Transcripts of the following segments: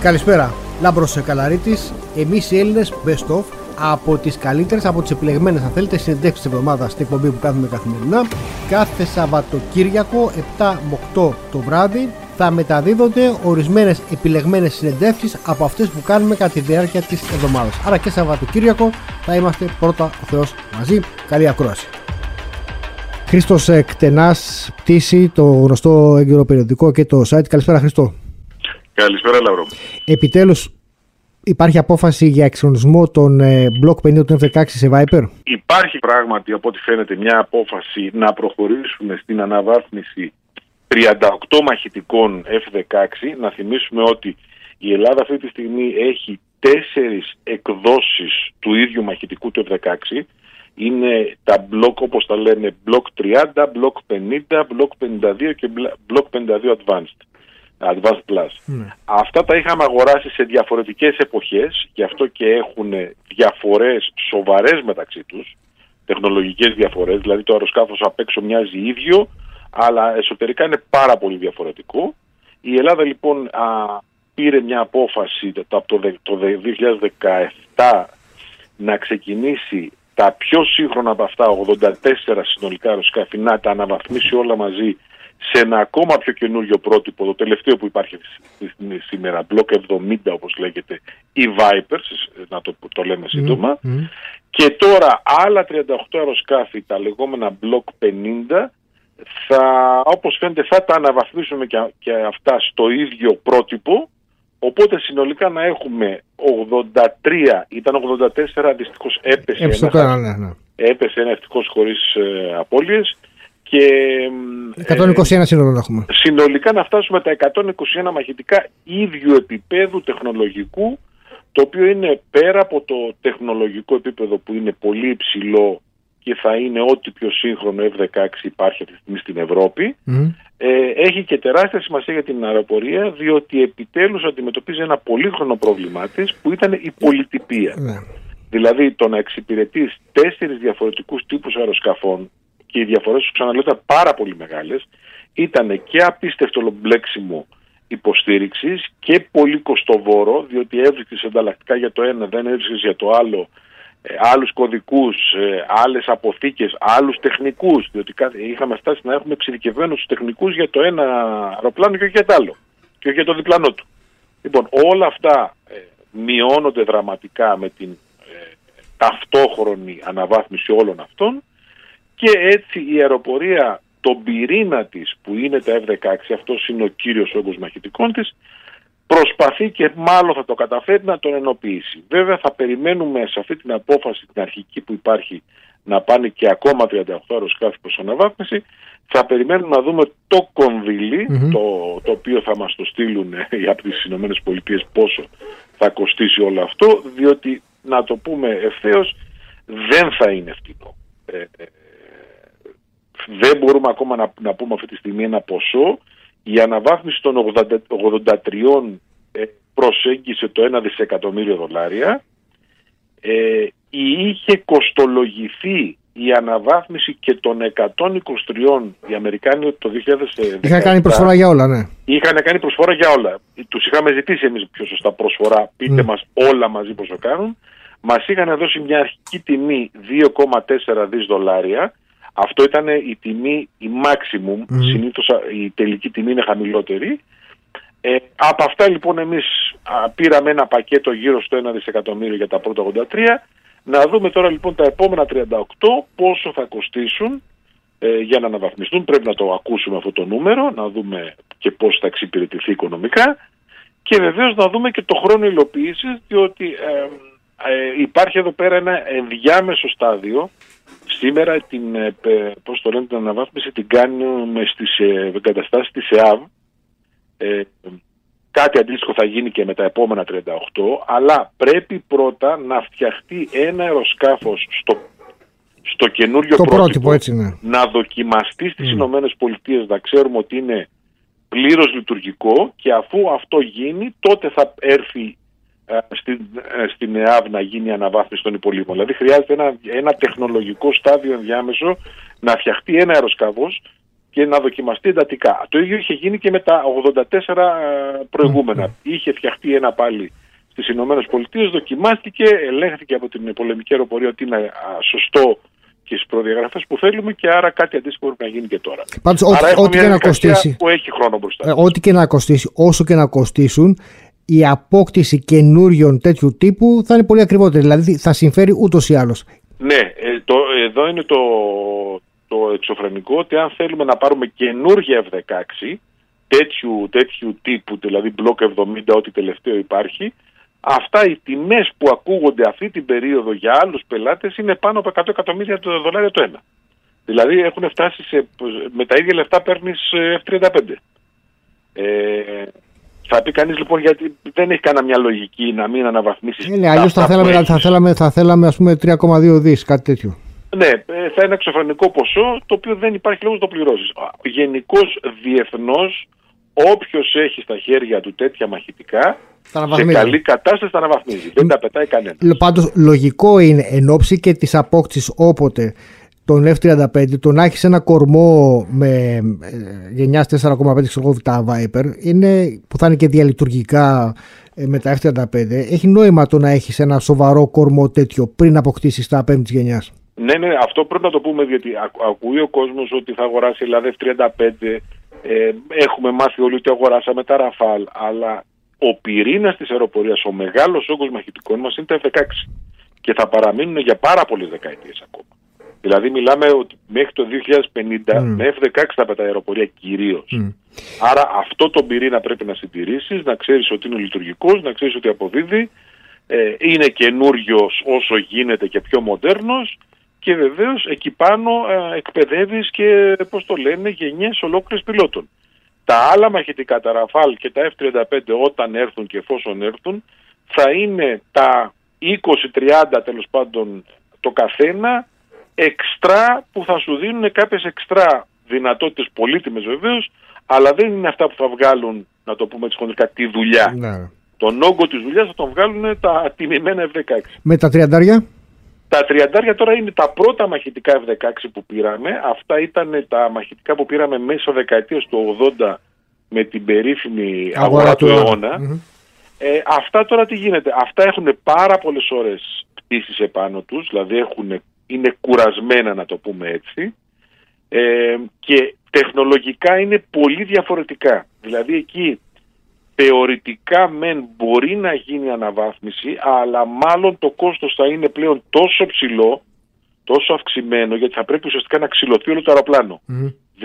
Καλησπέρα. Λάμπρος Καλαρίτης. Εμείς οι Έλληνες Best of από τις καλύτερες, από τις επιλεγμένες αν θέλετε συνεντεύξεις της εβδομάδας στην εκπομπή που κάνουμε καθημερινά κάθε Σαββατοκύριακο 7 με 8 το βράδυ θα μεταδίδονται ορισμένες επιλεγμένες συνεντεύξεις από αυτές που κάνουμε κατά τη διάρκεια της εβδομάδας άρα και Σαββατοκύριακο θα είμαστε πρώτα ο Θεός μαζί καλή ακρόαση Χρήστος Εκτενάς Πτήση, το γνωστό έγκυρο περιοδικό και το site. Καλησπέρα Χρήστο. Καλησπέρα Λαύρο. Επιτέλους υπάρχει απόφαση για εξονισμό των ε, Block 50 του F-16 σε Viper; Υπάρχει πράγματι από ό,τι φαίνεται μια απόφαση να προχωρήσουμε στην αναβάθμιση 38 μαχητικών F-16. Να θυμίσουμε ότι η Ελλάδα αυτή τη στιγμή έχει τέσσερις εκδόσεις του ίδιου μαχητικού του F-16 είναι τα μπλοκ όπως τα λένε μπλοκ 30, μπλοκ 50, μπλοκ 52 και μπλοκ 52 advanced. Advanced Plus. Ναι. Αυτά τα είχαμε αγοράσει σε διαφορετικές εποχές και αυτό και έχουν διαφορές σοβαρές μεταξύ τους, τεχνολογικές διαφορές, δηλαδή το αεροσκάφος απ' έξω μοιάζει ίδιο, αλλά εσωτερικά είναι πάρα πολύ διαφορετικό. Η Ελλάδα λοιπόν α, πήρε μια απόφαση το, το, το 2017 να ξεκινήσει τα πιο σύγχρονα από αυτά 84 συνολικά αεροσκάφη να τα αναβαθμίσει όλα μαζί σε ένα ακόμα πιο καινούριο πρότυπο, το τελευταίο που υπάρχει σήμερα, Block 70 όπως λέγεται, η Vipers, να το, το λέμε σύντομα, και τώρα άλλα 38 αεροσκάφη, τα λεγόμενα Block 50, θα, όπως φαίνεται θα τα αναβαθμίσουμε και, και αυτά στο ίδιο πρότυπο, Οπότε συνολικά να έχουμε 83, ήταν 84, δυστυχώς έπεσε, έπεσε ένα, ναι, ναι. έπεσε ένα ευτυχώς χωρίς ε, απώλειες και 121 ε, σύνολο να έχουμε. Συνολικά να φτάσουμε τα 121 μαχητικά ίδιου επίπεδου τεχνολογικού το οποίο είναι πέρα από το τεχνολογικό επίπεδο που είναι πολύ υψηλό και θα είναι ό,τι πιο σύγχρονο F-16 υπάρχει αυτή τη στιγμή στην Ευρώπη ε, έχει και τεράστια σημασία για την αεροπορία διότι επιτέλους αντιμετωπίζει ένα πολύχρονο πρόβλημά της που ήταν η πολυτυπία. Ναι. Δηλαδή το να εξυπηρετείς τέσσερις διαφορετικούς τύπους αεροσκαφών και οι διαφορές του ξαναλέω ήταν πάρα πολύ μεγάλες. Ήταν και απίστευτο μπλέξιμο υποστήριξης και πολύ κοστοβόρο διότι έβρισκες ανταλλακτικά για το ένα δεν έβρισκες για το άλλο ε, άλλους κωδικούς, ε, άλλες αποθήκες, άλλους τεχνικούς, διότι είχαμε φτάσει να έχουμε εξειδικευμένους τεχνικούς για το ένα αεροπλάνο και όχι για το άλλο, και όχι για το διπλανό του. Λοιπόν, όλα αυτά ε, μειώνονται δραματικά με την ταυτόχρονη αναβάθμιση όλων αυτών και έτσι η αεροπορία, τον πυρήνα της που είναι τα F-16, αυτός είναι ο κύριος όγκος μαχητικών της, προσπαθεί και μάλλον θα το καταφέρει να τον ενοποιήσει. Βέβαια θα περιμένουμε σε αυτή την απόφαση την αρχική που υπάρχει να πάνε και ακόμα 38 αεροσκάφη προς αναβάθμιση θα περιμένουμε να δούμε το κονδυλι το, το οποίο θα μας το στείλουν από τις Ηνωμένες Πολιτείες πόσο θα κοστίσει όλο αυτό διότι να το πούμε ευθέως δεν θα είναι φτηνό. Ε, ε, δεν μπορούμε ακόμα να, να πούμε αυτή τη στιγμή ένα ποσό η αναβάθμιση των 83 ε, προσέγγισε το 1 δισεκατομμύριο δολάρια. Ε, είχε κοστολογηθεί η αναβάθμιση και των 123 οι Αμερικάνοι το 2017. Είχαν κάνει προσφορά για όλα, ναι. Είχαν κάνει προσφορά για όλα. Τους είχαμε ζητήσει εμείς πιο σωστά προσφορά. Πείτε mm. μας όλα μαζί πώς το κάνουν. Μας είχαν δώσει μια αρχική τιμή 2,4 δις δολάρια αυτό ήταν η τιμή, η maximum, mm. συνήθως η τελική τιμή είναι χαμηλότερη. Ε, από αυτά λοιπόν εμείς πήραμε ένα πακέτο γύρω στο 1 δισεκατομμύριο για τα πρώτα 83. Να δούμε τώρα λοιπόν τα επόμενα 38 πόσο θα κοστίσουν ε, για να αναβαθμιστούν. Πρέπει να το ακούσουμε αυτό το νούμερο, να δούμε και πώς θα εξυπηρετηθεί οικονομικά και βεβαίως να δούμε και το χρόνο υλοποίησης διότι ε, ε υπάρχει εδώ πέρα ένα ενδιάμεσο στάδιο Σήμερα την, ε, πώς το λένε, την αναβάθμιση την κάνουμε στις ε, εγκαταστάσεις της ΕΑΒ. Ε, κάτι αντίστοιχο θα γίνει και με τα επόμενα 38, αλλά πρέπει πρώτα να φτιαχτεί ένα αεροσκάφος στο, στο καινούριο το πρότυπο, έτσι, ναι. να δοκιμαστεί στις mm. Ηνωμένες Πολιτείες, να ξέρουμε ότι είναι πλήρως λειτουργικό και αφού αυτό γίνει τότε θα έρθει ε, στην, ε, στην ΕΑΒ να γίνει αναβάθμιση των υπολείπων. Δηλαδή χρειάζεται ένα, ένα τεχνολογικό στάδιο ενδιάμεσο να φτιαχτεί ένα αεροσκαβός και να δοκιμαστεί εντατικά. Το ίδιο είχε γίνει και με τα 84 προηγούμενα. Είχε φτιαχτεί ένα πάλι στις Ηνωμένες Πολιτείες, δοκιμάστηκε, ελέγχθηκε από την πολεμική αεροπορία ότι είναι σωστό και στις προδιαγραφές που θέλουμε και άρα κάτι αντίστοιχο πρέπει να γίνει και τώρα. Πάντως, άρα ό,τι, ό,τι και να κοστίσει. Που έχει χρόνο μπροστά. Ε, ό,τι και να κοστίσει, όσο και να κοστίσουν, η απόκτηση καινούριων τέτοιου τύπου θα είναι πολύ ακριβότερη. Δηλαδή θα συμφέρει ούτως ή άλλως. Ναι, ε, το, εδώ είναι το, το εξωφρενικό ότι αν θέλουμε να πάρουμε καινούργια F-16 τέτοιου, τέτοιου τύπου, δηλαδή μπλοκ 70 ό,τι τελευταίο υπάρχει, αυτά οι τιμές που ακούγονται αυτή την περίοδο για άλλους πελάτες είναι πάνω από 100 εκατομμύρια δολάρια το ένα. Δηλαδή έχουν φτάσει σε, με τα ίδια λεφτά παίρνεις F-35. Ε, θα πει κανείς λοιπόν γιατί δεν έχει κανένα μια λογική να μην αναβαθμίσεις. Ναι, αλλιώς θα, θέλαμε, θα θέλαμε, θα θέλαμε ας πούμε 3,2 δις, κάτι τέτοιο. Ναι, ε, θα είναι εξωφρενικό ποσό το οποίο δεν υπάρχει λόγος να το πληρώσεις. Γενικώς διεθνώς, όποιος έχει στα χέρια του τέτοια μαχητικά, σε καλή κατάσταση θα αναβαθμίζει. Δεν τα πετάει κανένας. Πάντως, λογικό είναι εν ώψη και της απόκτησης όποτε τον F-35, το να έχεις ένα κορμό με ε, γενιάς 4,5 τα Viper, είναι, που θα είναι και διαλειτουργικά ε, με τα F-35, έχει νόημα το να έχεις ένα σοβαρό κορμό τέτοιο πριν αποκτήσεις τα 5η γενιάς; Ναι, ναι, αυτό πρέπει να το πούμε γιατί ακούει ο κόσμος ότι θα αγοράσει δηλαδή F-35. Ε, έχουμε μάθει όλοι ότι αγοράσαμε τα Rafale, αλλά ο πυρήνας της αεροπορίας, ο μεγάλος όγκος μαχητικών μας είναι τα F-16 και θα παραμείνουν για πάρα πολλές δεκαετίες ακόμα. Δηλαδή μιλάμε ότι μέχρι το 2050 με F-16 θα πετάει αεροπορία κυρίως. Άρα αυτό το πυρήνα πρέπει να συντηρήσεις, να ξέρεις ότι είναι λειτουργικός, να ξέρεις ότι αποδίδει, ε, είναι καινούριος όσο γίνεται και πιο μοντέρνος και βεβαίως εκεί πάνω ε, εκπαιδεύεις και πώς το λένε γενιές ολόκληρες πιλότων. Τα άλλα μαχητικά, τα Rafale και τα F-35 όταν έρθουν και εφόσον έρθουν θα είναι τα 20-30 τέλος πάντων το καθένα εξτρά που θα σου δίνουν κάποιες εξτρά δυνατότητες πολύτιμες βεβαίως, αλλά δεν είναι αυτά που θα βγάλουν, να το πούμε έτσι χοντρικά, τη δουλειά. Ναι. Τον όγκο της δουλειάς θα τον βγάλουν τα τιμημένα F-16. Με τα τριαντάρια; Τα τριαντάρια τώρα είναι τα πρώτα μαχητικά F-16 που πήραμε. Αυτά ήταν τα μαχητικά που πήραμε μέσω δεκαετίας του 80 με την περίφημη αγορά, αγορά του αιώνα. Ε, αυτά τώρα τι γίνεται; Αυτά έχουν πάρα πολλές ώρες πτήσεις επάνω τους, δηλαδή έχουν είναι κουρασμένα να το πούμε έτσι ε, και τεχνολογικά είναι πολύ διαφορετικά. Δηλαδή εκεί θεωρητικά μεν μπορεί να γίνει αναβάθμιση αλλά μάλλον το κόστος θα είναι πλέον τόσο ψηλό, τόσο αυξημένο γιατί θα πρέπει ουσιαστικά να ξυλωθεί όλο το αεροπλάνο.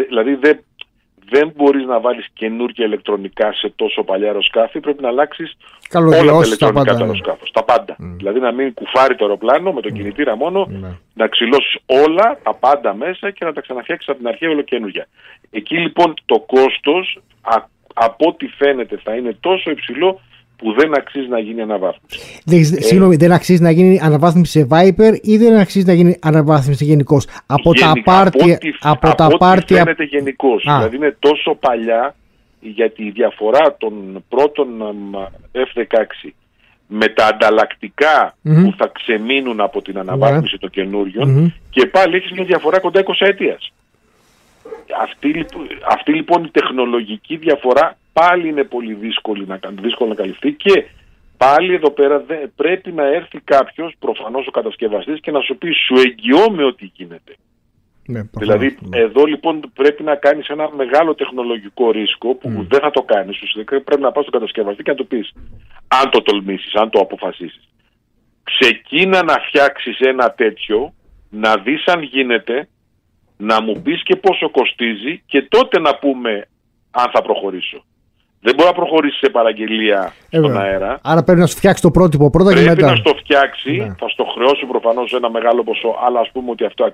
δηλαδή δεν δεν μπορείς να βάλεις καινούργια ηλεκτρονικά σε τόσο παλιά αεροσκάφη, πρέπει να αλλάξεις όλα τα ηλεκτρονικά του ναι. αεροσκάφους. Τα πάντα. Δηλαδή να μην κουφάρει το αεροπλάνο με τον κινητήρα μόνο, mm. να ξυλώσεις όλα, τα πάντα μέσα και να τα ξαναφτιάξεις από την αρχή όλο καινούργια. Εκεί λοιπόν το κόστος, από ό,τι φαίνεται θα είναι τόσο υψηλό που δεν αξίζει να γίνει αναβάθμιση. Δεν, ε, συγγνώμη, δεν αξίζει να γίνει αναβάθμιση σε Viper ή δεν αξίζει να γίνει αναβάθμιση γενικώς; Από τα πάρτι. Από, από, τα πάρτι. Φαίνεται γενικώς. Δηλαδή είναι τόσο παλιά γιατί η διαφορά των πρώτων F-16 με τα ανταλλακτικα που θα ξεμείνουν από την αναβάθμιση των καινούριων και πάλι έχεις μια διαφορά κοντά 20 αιτίας. Αυτή, αυτή λοιπόν η τεχνολογική διαφορά πάλι είναι πολύ δύσκολη να, δύσκολο να καλυφθεί και πάλι εδώ πέρα πρέπει να έρθει κάποιος, προφανώς ο κατασκευαστής, και να σου πει σου εγγυώμαι ότι γίνεται. Ναι, δηλαδή ναι. εδώ λοιπόν πρέπει να κάνεις ένα μεγάλο τεχνολογικό ρίσκο που δεν θα το κάνεις ουσιαστικά πρέπει να πας στον κατασκευαστή και να του πεις αν το τολμήσεις, αν το αποφασίσεις ξεκίνα να φτιάξεις ένα τέτοιο να δεις αν γίνεται να μου πεις και πόσο κοστίζει και τότε να πούμε αν θα προχωρήσω δεν μπορεί να προχωρήσει σε παραγγελία στον αέρα. Άρα πρέπει να σου φτιάξει το πρότυπο πρώτα πρέπει και μετά. Πρέπει να στο φτιάξει, ναι. θα στο χρεώσει προφανώς ένα μεγάλο ποσό, αλλά ας πούμε ότι αυτό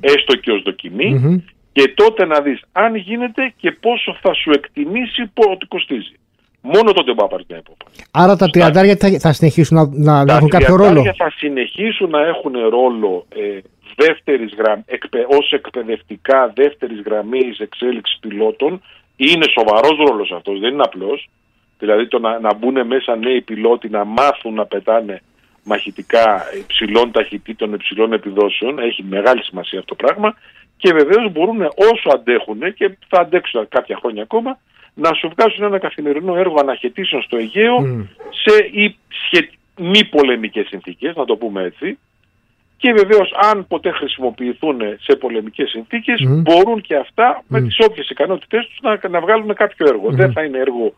έστω και ως δοκιμη Και τότε να δεις αν γίνεται και πόσο θα σου εκτιμήσει ότι κοστίζει. Μόνο τότε μπορεί να πάρεις μια υπόφαση. Άρα τα τριαντάρια θα, θα συνεχίσουν να, να, έχουν κάποιο ρόλο; Τα θα συνεχίσουν να έχουν ρόλο ε, δεύτερης γραμ, εκπαι, ως εκπαιδευτικά δεύτερης γραμμής εξέλιξης πιλότων είναι σοβαρός ρόλος αυτός, δεν είναι απλός. Δηλαδή το να, να μπουν μέσα νέοι πιλότοι να μάθουν να πετάνε μαχητικά υψηλών ταχυτήτων, υψηλών επιδόσεων, έχει μεγάλη σημασία αυτό το πράγμα. και βεβαίως μπορούν όσο αντέχουν και θα αντέξουν κάποια χρόνια ακόμα να σου βγάζουν ένα καθημερινό έργο αναχαιτήσεων στο Αιγαίο σε μη πολεμικές συνθήκες, να το πούμε έτσι, και βεβαίως, αν ποτέ χρησιμοποιηθούν σε πολεμικές συνθήκες, μπορούν και αυτά με τις όποιες ικανότητέ τους να, να βγάλουν κάποιο έργο. Δεν θα είναι έργο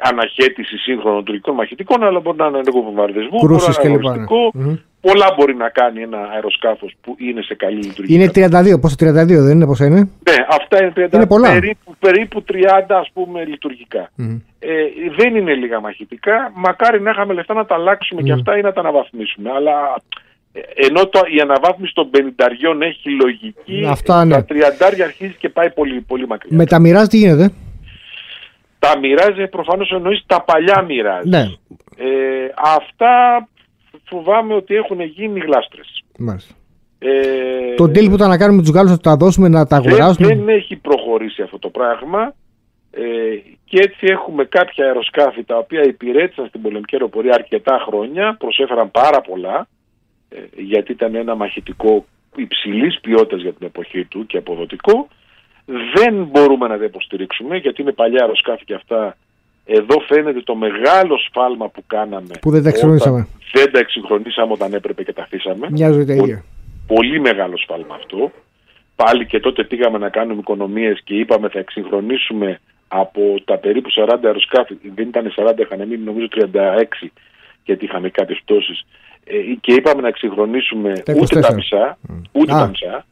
αναχέτηση σύγχρονων τουρκικών μαχητικών, αλλά μπορεί να είναι έργο βομβαρδισμού, μπορεί να είναι Πολλά μπορεί να κάνει ένα αεροσκάφος που είναι σε καλή λειτουργία. Είναι 32, πόσο 32 δεν είναι, πόσο είναι; Ναι, αυτά είναι 32, είναι Περίπου, περίπου 30 ας πούμε λειτουργικά. Ε, δεν είναι λίγα μαχητικά, μακάρι να είχαμε λεφτά να τα αλλάξουμε και αυτά ή να τα αναβαθμίσουμε. Αλλά ενώ το, η αναβάθμιση των 50 έχει λογική, Αυτά, ναι. τα 30 αρχίζει και πάει πολύ, πολύ μακριά. Με τα μοιράζει τι γίνεται; Τα μοιράζει προφανώς εννοείς τα παλιά μοιράζει. Ναι. Ε, αυτά φοβάμαι ότι έχουν γίνει γλάστρες. Μάλιστα. Ε, το deal που ήταν να κάνουμε με τους Γάλλους να τα δώσουμε να τα αγοράσουμε. Δεν, δεν έχει προχωρήσει αυτό το πράγμα. Ε, και έτσι έχουμε κάποια αεροσκάφη τα οποία υπηρέτησαν στην πολεμική αεροπορία αρκετά χρόνια, προσέφεραν πάρα πολλά ε, γιατί ήταν ένα μαχητικό υψηλής ποιότητας για την εποχή του και αποδοτικό. Δεν μπορούμε να τα υποστηρίξουμε γιατί είναι παλιά αεροσκάφη και αυτά. Εδώ φαίνεται το μεγάλο σφάλμα που κάναμε. Που δεν τα εξυγχρονίσαμε. Δεν τα εξυγχρονίσαμε όταν έπρεπε και τα αφήσαμε. Μοιάζουν τα ίδια. Πολύ μεγάλο σφάλμα αυτό. Πάλι και τότε πήγαμε να κάνουμε οικονομίες και είπαμε θα εξυγχρονίσουμε από τα περίπου 40 αεροσκάφη. Δεν ήταν 40, είχαν μείνει νομίζω 36 γιατί είχαμε κάποιες πτώσεις ε, και είπαμε να εξυγχρονίσουμε ούτε τα μισά, ούτε τα μισά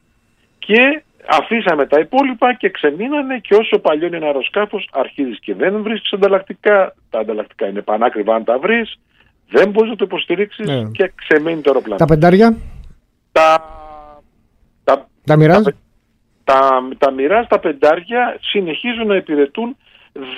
και αφήσαμε τα υπόλοιπα και ξεμείνανε και όσο παλιό είναι ένα αεροσκάφος, αρχίζεις και δεν βρίσκεις ανταλλακτικά. Τα ανταλλακτικά είναι πανάκριβα αν τα βρεις, δεν μπορείς να το υποστηρίξεις ναι. και ξεμένει το αεροπλάνο. Τα πεντάρια; Τα, τα, τα μοιράζει. Τα, τα, τα τα πεντάρια συνεχίζουν να υπηρετούν.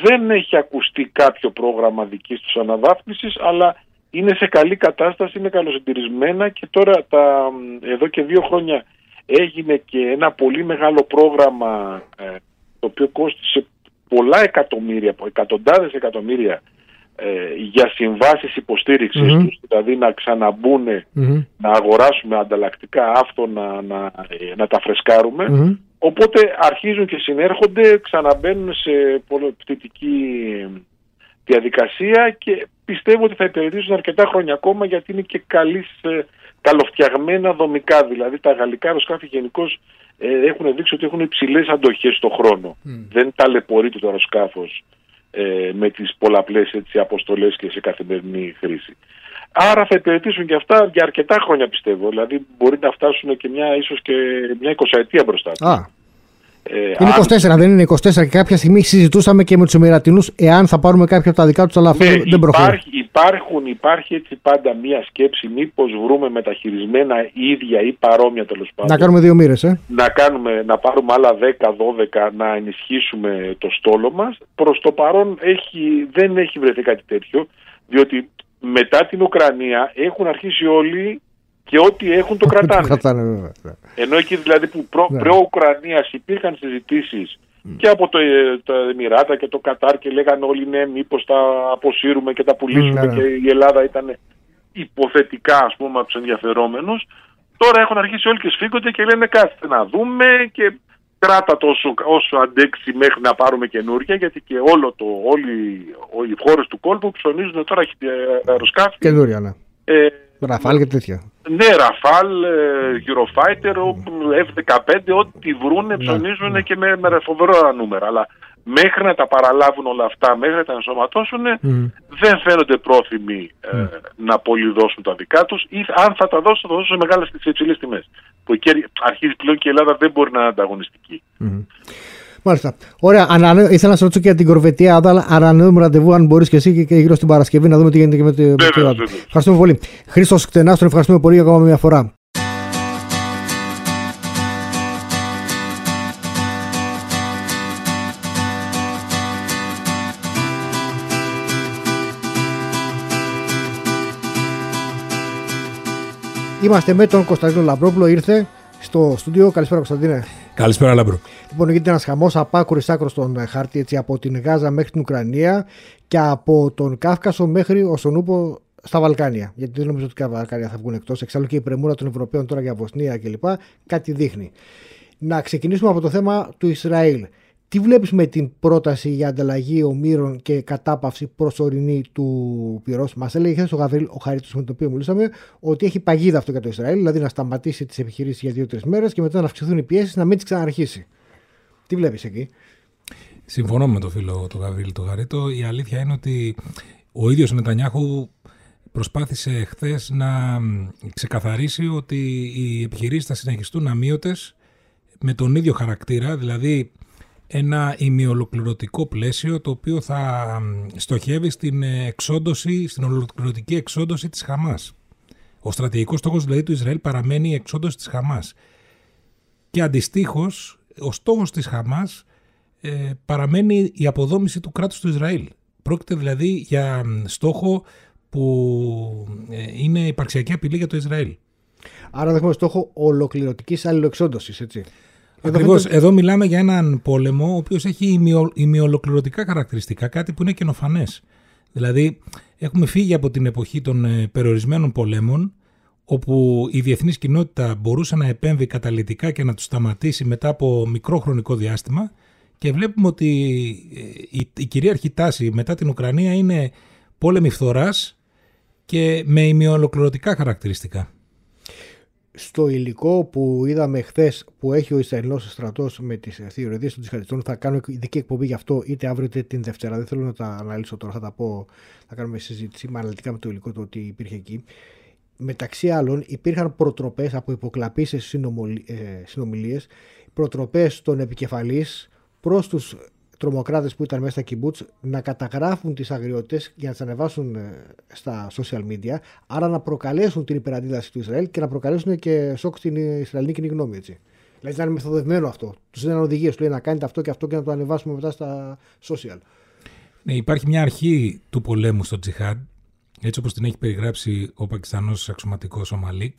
Δεν έχει ακουστεί κάποιο πρόγραμμα δικής τους αναβάθμισης, αλλά είναι σε καλή κατάσταση, είναι καλοσυντηρισμένα και τώρα τα, εδώ και δύο χρόνια έγινε και ένα πολύ μεγάλο πρόγραμμα ε, το οποίο κόστησε πολλά εκατομμύρια, εκατοντάδες εκατομμύρια ε, για συμβάσεις υποστήριξης τους, δηλαδή να ξαναμπούν, να αγοράσουμε ανταλλακτικά αυτό, να, να, ε, να τα φρεσκάρουμε. Οπότε αρχίζουν και συνέρχονται, ξαναμπαίνουν σε πτυτική διαδικασία και πιστεύω ότι θα υπηρετήσουν αρκετά χρόνια ακόμα γιατί είναι και καλής, ε, καλοφτιαγμένα δομικά. Δηλαδή τα γαλλικά αεροσκάφη γενικώς ε, έχουν δείξει ότι έχουν υψηλές αντοχές στον χρόνο. Δεν ταλαιπωρείται το αεροσκάφος ε, με τις πολλαπλές αποστολές και σε καθημερινή χρήση. Άρα θα υπηρετήσουν και αυτά για αρκετά χρόνια πιστεύω. Δηλαδή μπορεί να φτάσουν και μια ίσως και μια εικοσαετία μπροστά. Α, ε, είναι 24, δεν είναι 24 και κάποια στιγμή συζητούσαμε και με τους Εμμυρατινούς εάν θα πάρουμε κάποια από τα δικά τους, αλλά αυτό ναι, δεν προχωρεί. Υπάρχουν, υπάρχει έτσι πάντα μία σκέψη, μήπως βρούμε μεταχειρισμένα ίδια ή παρόμοια τέλος πάντων. Να κάνουμε δύο μοίρες, ε. Να, κάνουμε, να πάρουμε άλλα 10-12 να ενισχύσουμε το στόλο μας. Προς το παρόν έχει, δεν έχει βρεθεί κάτι τέτοιο, διότι μετά την Ουκρανία έχουν αρχίσει όλοι και ό,τι έχουν το κρατάνε. Ναι. Ενώ εκεί δηλαδή που προ, ναι. προ-Ουκρανίας υπήρχαν συζητήσεις και από το, το Εμμυράτα και το Κατάρ και λέγανε όλοι ναι μήπως τα αποσύρουμε και τα πουλήσουμε ναι. και η Ελλάδα ήταν υποθετικά ας πούμε από τους ενδιαφερόμενους. Τώρα έχουν αρχίσει όλοι και σφίγγονται και λένε κάτσε να δούμε και κράτα τόσο όσο αντέξει μέχρι να πάρουμε καινούργια γιατί και όλο το, όλοι, όλοι οι χώρες του κόλπου ψωνίζουν τώρα αεροσκάφη. Καινούρια, ναι. Ε, Ραφάλ και τέτοια. Ναι, Ραφάλ, ε, Eurofighter, F-15, ό,τι βρούνε ναι, ψωνίζουν ναι. και με, με φοβερά νούμερα. Αλλά μέχρι να τα παραλάβουν όλα αυτά, μέχρι να τα ενσωματώσουν, δεν φαίνονται πρόθυμοι ε, να πολυδώσουν τα δικά τους ή αν θα τα δώσουν, θα τα δώσουν σε μεγάλες σε υψηλές τιμές. Που εκεί αρχίζει πλέον και η Ελλάδα δεν μπορεί να είναι ανταγωνιστική. Μάλιστα. Ωραία. Ανανέ... Ήθελα να σα ρωτήσω και για την κορβετία, αλλά ανανεώνουμε ραντεβού αν μπορείς και εσύ και, και γύρω στην Παρασκευή να δούμε τι γίνεται και με το. Ευχαριστούμε πολύ. Χρήστος Κτενά, τον ευχαριστούμε πολύ για ακόμα μια φορά. Είμαστε με τον Κωνσταντίνο Λαμπρόπουλο, ήρθε στο στούντιο. Καλησπέρα, Κωνσταντίνε. Καλησπέρα, Λάμπρο. Λοιπόν, γίνεται ένας χαμός από άκρη σ' άκρη στον ε, χάρτη, έτσι, από την Γάζα μέχρι την Ουκρανία και από τον Καύκασο μέχρι όσον ούπω στα Βαλκάνια. Γιατί δεν νομίζω ότι τα Βαλκάνια θα βγουν εκτός. Εξάλλου και η πρεμούρα των Ευρωπαίων τώρα για Βοσνία κλπ. Κάτι δείχνει. Να ξεκινήσουμε από το θέμα του Ισραήλ. Τι βλέπεις με την πρόταση για ανταλλαγή ομήρων και κατάπαυση προσωρινή του πυρός; Μας έλεγε χθες ο Γαβριήλ, ο Χαρίτος με τον οποίο μιλήσαμε, ότι έχει παγίδα αυτό για το Ισραήλ, δηλαδή να σταματήσει τις επιχειρήσεις για δύο-τρεις μέρες και μετά να αυξηθούν οι πιέσεις να μην τις ξαναρχίσει. Τι βλέπεις εκεί; Συμφωνώ με τον φίλο του Γαβρίλ το Γαρίτο. Η αλήθεια είναι ότι ο ίδιος ο Νετανιάχου προσπάθησε χθες να ξεκαθαρίσει ότι οι επιχειρήσεις θα συνεχιστούν αμύωτες με τον ίδιο χαρακτήρα, δηλαδή ένα ημιολοκληρωτικό πλαίσιο το οποίο θα στοχεύει στην εξόντωση, στην ολοκληρωτική εξόντωση της Χαμάς. Ο στρατηγικός στόχος δηλαδή του Ισραήλ παραμένει η εξόντωση της Χαμάς. Και αντιστοίχως ο στόχος της Χαμάς ε, παραμένει η αποδόμηση του κράτους του Ισραήλ. Πρόκειται δηλαδή για στόχο που ε, είναι υπαρξιακή απειλή για το Ισραήλ. Άρα δεν έχουμε στόχο ολοκληρωτικής αλληλοεξόντωσης, έτσι. Ακριβώς. Εδώ μιλάμε για έναν πόλεμο ο οποίος έχει ημιολοκληρωτικά χαρακτηριστικά, κάτι που είναι καινοφανές. Δηλαδή, έχουμε φύγει από την εποχή των ε, περιορισμένων πολέμων, όπου η διεθνής κοινότητα μπορούσε να επέμβει καταλητικά και να τους σταματήσει μετά από μικρό χρονικό διάστημα. Και βλέπουμε ότι ε, η, κυρίαρχη τάση μετά την Ουκρανία είναι πόλεμη φθοράς και με ημιολοκληρωτικά χαρακτηριστικά στο υλικό που είδαμε χθες που έχει ο Ισραηλινός στρατός με τις θεωρίε των τζιχαριστών. Θα κάνω ειδική εκπομπή γι' αυτό είτε αύριο είτε την Δευτέρα. Δεν θέλω να τα αναλύσω τώρα. Θα τα πω, θα κάνουμε συζήτηση με αναλυτικά με το υλικό το ότι υπήρχε εκεί. Μεταξύ άλλων, υπήρχαν προτροπές από υποκλαπεί σε συνομιλίες, προτροπές των επικεφαλής προς τους τρομοκράτες που ήταν μέσα στα κυμπούτ να καταγράφουν τις αγριότητες για να τις ανεβάσουν ε, στα social media, άρα να προκαλέσουν την υπεραντίδραση του Ισραήλ και να προκαλέσουν και σοκ στην Ισραηλινή κοινή γνώμη. Έτσι. Δηλαδή να είναι μεθοδευμένο αυτό. Τους δίνουν οδηγίες, τους λέει να κάνετε αυτό και αυτό και να το ανεβάσουμε μετά στα social. Ναι, υπάρχει μια αρχή του πολέμου στο Τζιχάντ, έτσι όπως την έχει περιγράψει ο Πακιστανός αξιωματικός ο Μαλίκ,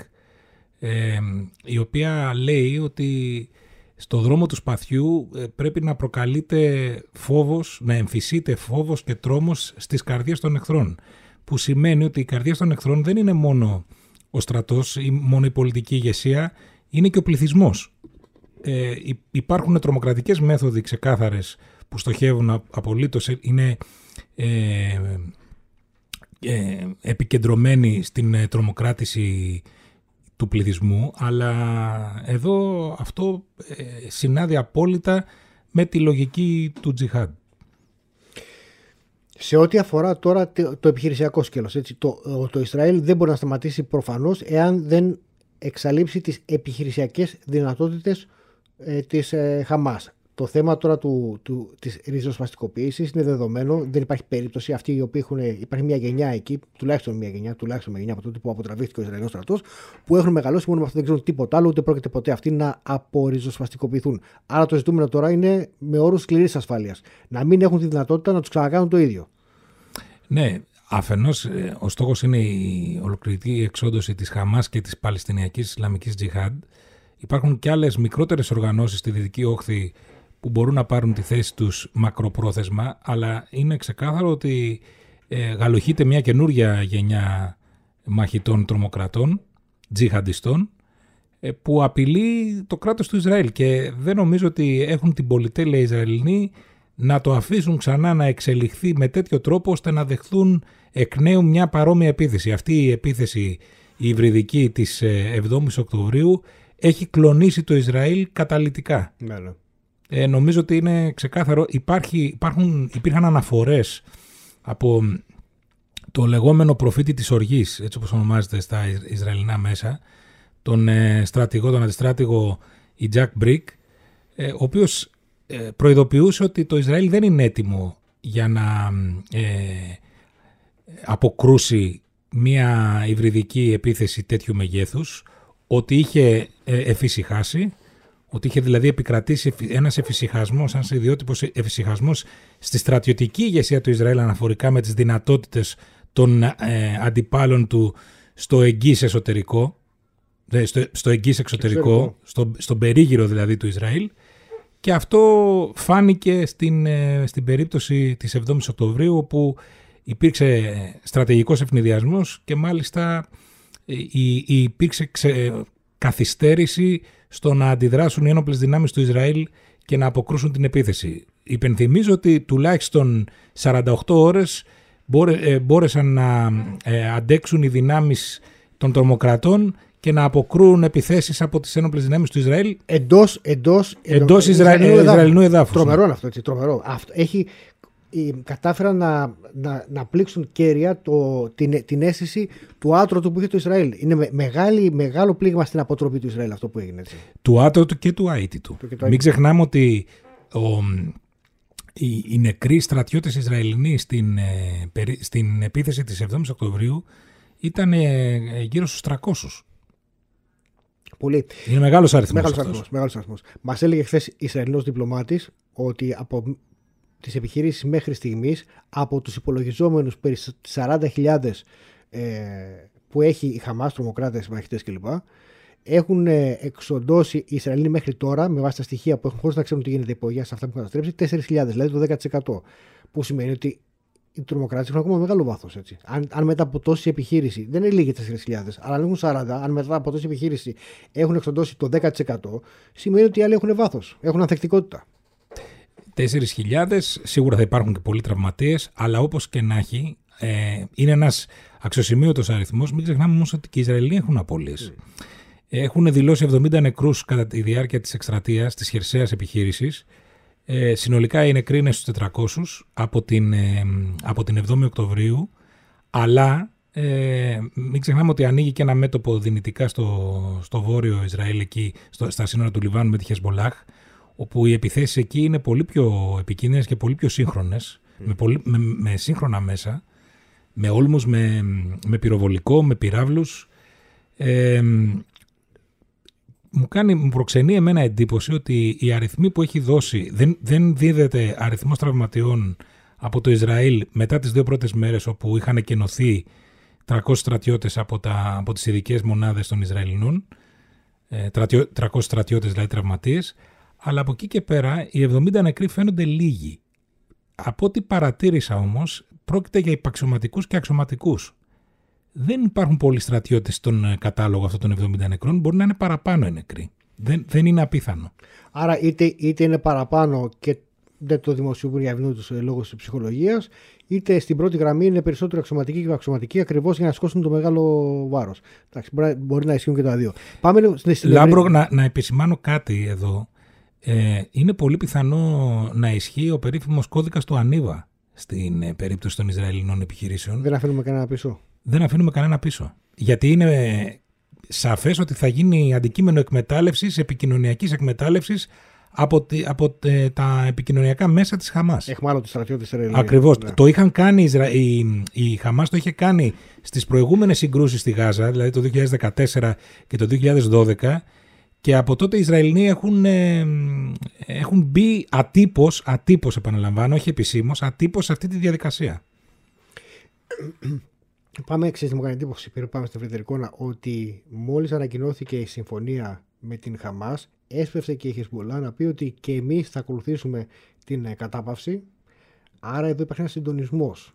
ε, η οποία λέει ότι στο δρόμο του σπαθιού ε, πρέπει να προκαλείται φόβος, να εμφυσείται φόβος και τρόμος στις καρδιές των εχθρών. Που σημαίνει ότι οι καρδιές των εχθρών δεν είναι μόνο ο στρατός ή μόνο η πολιτική ηγεσία, είναι και ο πληθυσμός. Ε, υπάρχουν τρομοκρατικές μέθοδοι ξεκάθαρες που στοχεύουν απολύτως, ε, είναι ε, ε, επικεντρωμένοι στην ε, τρομοκράτηση του πληθυσμού, αλλά εδώ αυτό ε, συνάδει απόλυτα με τη λογική του τζιχάντ. Σε ό,τι αφορά τώρα το επιχειρησιακό σκέλος, έτσι, το, το Ισραήλ δεν μπορεί να σταματήσει προφανώς εάν δεν εξαλείψει τις επιχειρησιακές δυνατότητες ε, της ε, Χαμάς. Το θέμα τώρα του, του, της ριζοσπαστικοποίησης είναι δεδομένο, δεν υπάρχει περίπτωση. Αυτοί οι οποίοι έχουν, υπάρχει μια γενιά εκεί, τουλάχιστον μια γενιά, τουλάχιστον μια γενιά από τότε που αποτραβήθηκε ο Ισραηλινός στρατός, που έχουν μεγαλώσει μόνο με αυτό δεν ξέρουν τίποτα άλλο, ούτε πρόκειται ποτέ αυτοί να απορριζοσπαστικοποιηθούν. Άρα το ζητούμενο τώρα είναι με όρους σκληρής ασφάλειας. Να μην έχουν τη δυνατότητα να τους ξανακάνουν το ίδιο. Ναι, Αφενός, ε, ο στόχος είναι η ολοκληρωτική εξόντωση της Χαμάς και της Παλαιστινιακής Ισλαμικής Τζιχάντ. Υπάρχουν και άλλες μικρότερες οργανώσεις στη Δυτική Όχθη που μπορούν να πάρουν τη θέση τους μακροπρόθεσμα, αλλά είναι ξεκάθαρο ότι ε, γαλοχείται μια καινούργια γενιά μαχητών τρομοκρατών, τζιχαντιστών, ε, που απειλεί το κράτος του Ισραήλ και δεν νομίζω ότι έχουν την πολυτέλεια Ισραηλινοί να το αφήσουν ξανά να εξελιχθεί με τέτοιο τρόπο ώστε να δεχθούν εκ νέου μια παρόμοια επίθεση. Αυτή η επίθεση η υβριδική της 7ης ε, Οκτωβρίου έχει κλονίσει το Ισραήλ καταλυτικά. Ναι, ναι. Ε, νομίζω ότι είναι ξεκάθαρο. Υπάρχει, υπάρχουν, υπήρχαν αναφορές από το λεγόμενο προφήτη της οργής, έτσι όπως ονομάζεται στα Ισραηλινά μέσα, τον ε, στρατηγό, τον αντιστράτηγο η Jack Brick, ε, ο οποίος ε, προειδοποιούσε ότι το Ισραήλ δεν είναι έτοιμο για να ε, αποκρούσει μια υβριδική επίθεση τέτοιου μεγέθους, ότι είχε εφησυχάσει ότι είχε δηλαδή επικρατήσει ένας εφησυχασμός, ένας ιδιότυπος εφησυχασμός στη στρατιωτική ηγεσία του Ισραήλ αναφορικά με τις δυνατότητες των ε, αντιπάλων του στο εγγύς εσωτερικό, στο, στο εγγύς εξωτερικό, στο, στον περίγυρο δηλαδή του Ισραήλ. Και αυτό φάνηκε στην, ε, στην περίπτωση της 7ης Οκτωβρίου όπου υπήρξε στρατηγικός ευνηδιασμός και μάλιστα ε, υπήρξε καθυστέρηση στο να αντιδράσουν οι ένοπλες δυνάμεις του Ισραήλ και να αποκρούσουν την επίθεση. Υπενθυμίζω ότι τουλάχιστον 48 ώρες ε, μπόρεσαν να ε, αντέξουν οι δυνάμεις των τρομοκρατών και να αποκρούν επιθέσεις από τις ένοπλες δυνάμεις του Ισραήλ εντός, εντός, εντός Ισραηλινού, Ισραηλινού εδάφους. Τρομερό αυτό, έτσι, τρομερό. Αυτό, έχει, κατάφεραν να, να, να πλήξουν κέρια το, την, την αίσθηση του άτρωτου που είχε το Ισραήλ. Είναι μεγάλη, μεγάλο πλήγμα στην αποτροπή του Ισραήλ αυτό που έγινε. Έτσι. Του άτρωτου και του αίτητου. Μην ξεχνάμε ότι ο, οι, οι νεκροί στρατιώτες Ισραηλινοί στην, ε, στην επίθεση της 7ης Οκτωβρίου ήταν ε, γύρω στους 300. Πολύ. Είναι μεγάλος αριθμός. Μεγάλος αριθμός. Μας έλεγε χθες Ισραηλινός διπλωμάτης ότι από τις επιχειρήσεις μέχρι στιγμής από τους υπολογιζόμενους περί 40.000 ε, που έχει η Χαμάς, τρομοκράτες, μαχητές κλπ. Έχουν ε, εξοντώσει οι Ισραηλοί μέχρι τώρα, με βάση τα στοιχεία που έχουν χωρίς να ξέρουν τι γίνεται υπογεία σε αυτά που έχουν καταστρέψει, 4.000, δηλαδή το 10%. Που σημαίνει ότι οι τρομοκράτες έχουν ακόμα μεγάλο βάθος. Αν, αν μετά από τόση επιχείρηση, δεν είναι λίγοι 4.000, αλλά αν έχουν 40, αν μετά από τόση επιχείρηση έχουν εξοντώσει το 10%, σημαίνει ότι οι άλλοι έχουν βάθος, έχουν ανθεκτικότητα. 4.000, σίγουρα θα υπάρχουν και πολλοί τραυματίες, αλλά όπως και να έχει, ε, είναι ένας αξιοσημείωτος αριθμός. Μην ξεχνάμε όμως ότι και οι Ισραηλοί έχουν απώλειες. Mm. Έχουν δηλώσει 70 νεκρούς κατά τη διάρκεια της εκστρατείας της χερσαίας επιχείρησης. Ε, συνολικά οι νεκροί είναι στους 400 από την, ε, από την 7η Οκτωβρίου, αλλά ε, μην ξεχνάμε ότι ανοίγει και ένα μέτωπο δυνητικά στο, στο βόρειο Ισραήλ, εκεί, στο, στα σύνορα του Λιβάνου με τη Χεσμολάχ, όπου οι επιθέσεις εκεί είναι πολύ πιο επικίνδυνες και πολύ πιο σύγχρονες, με, πολύ, με, με, σύγχρονα μέσα, με όλμους, με, με πυροβολικό, με πυράβλους. Ε, μου, κάνει, μου προξενεί εμένα εντύπωση ότι οι αριθμοί που έχει δώσει δεν, δεν δίδεται αριθμός τραυματιών από το Ισραήλ μετά τις δύο πρώτες μέρες όπου είχαν εκενωθεί 300 στρατιώτες από, τα, από τις ειδικές μονάδες των Ισραηλινών, 300 ε, στρατιώτες δηλαδή τραυματίες, αλλά από εκεί και πέρα οι 70 νεκροί φαίνονται λίγοι. Από ό,τι παρατήρησα όμως, πρόκειται για υπαξιωματικούς και αξιωματικούς. Δεν υπάρχουν πολλοί στρατιώτες στον ε, κατάλογο αυτών των 70 νεκρών. Μπορεί να είναι παραπάνω οι νεκροί. Δεν, δεν είναι απίθανο. Άρα είτε, είτε είναι παραπάνω και δεν το δημοσιοποιούν για ευνόητους λόγους της ψυχολογίας, είτε στην πρώτη γραμμή είναι περισσότερο αξιωματικοί και υπαξιωματικοί ακριβώς για να σηκώσουν το μεγάλο βάρος. Μπορεί, μπορεί να ισχύουν και τα δύο. Πάμε στην Λάμπρο, να, να επισημάνω κάτι εδώ. Ε, είναι πολύ πιθανό να ισχύει ο περίφημος κώδικας του Ανίβα στην ε, περίπτωση των Ισραηλινών επιχειρήσεων. Δεν αφήνουμε κανένα πίσω. Δεν αφήνουμε κανένα πίσω. Γιατί είναι σαφές ότι θα γίνει αντικείμενο εκμετάλλευσης, επικοινωνιακής εκμετάλλευσης από, από τα επικοινωνιακά μέσα της Χαμάς. Έχουμε τη στρατιώτη Ισραήλ. Ακριβώς. Ναι. Το είχαν κάνει, η, η Χαμάς το είχε κάνει στις προηγούμενες συγκρούσεις στη Γάζα, δηλαδή το 2014 και το 2012 και από τότε οι Ισραηλοί έχουν, ε, έχουν μπει ατύπως, ατύπως επαναλαμβάνω, όχι επισήμως, ατύπως σε αυτή τη διαδικασία. Πάμε, ξέρεις, μου κάνει εντύπωση, πριν πάμε στο Φρεντερικόνα, ότι μόλις ανακοινώθηκε η συμφωνία με την Χαμάς, έσπευσε και η Χεσμολά να πει ότι και εμείς θα ακολουθήσουμε την ε, κατάπαυση, άρα εδώ υπάρχει ένας συντονισμός.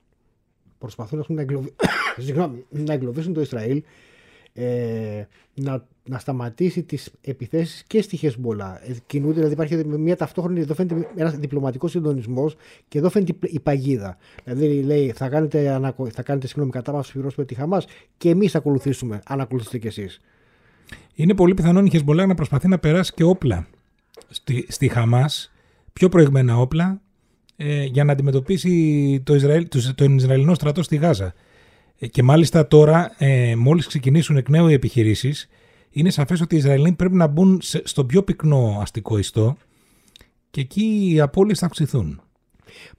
Προσπαθούν να, εγκλωβι... να εγκλωβίσουν το Ισραήλ ε, να, να σταματήσει τις επιθέσεις και στη Χεσμολά. Ε, κινούνται, δηλαδή υπάρχει μια ταυτόχρονη, εδώ φαίνεται ένας διπλωματικός συντονισμός και εδώ φαίνεται η παγίδα. Δηλαδή λέει θα κάνετε, θα κάνετε συγγνώμη κατάπαυση με τη Χαμάς και εμείς θα ακολουθήσουμε, αν ακολουθήσετε κι εσείς. Είναι πολύ πιθανόν η Χεσμολά να προσπαθεί να περάσει και όπλα στη, στη Χαμάς, πιο προηγμένα όπλα, ε, για να αντιμετωπίσει το Ισραήλ, το, τον Ισραηλινό στρατό στη Γάζα. Ε, και μάλιστα τώρα, ε, μόλις ξεκινήσουν εκ νέου οι επιχειρήσεις, είναι σαφές ότι οι Ισραηλοί πρέπει να μπουν σε, στο πιο πυκνό αστικό ιστό και εκεί οι απώλειες θα αυξηθούν.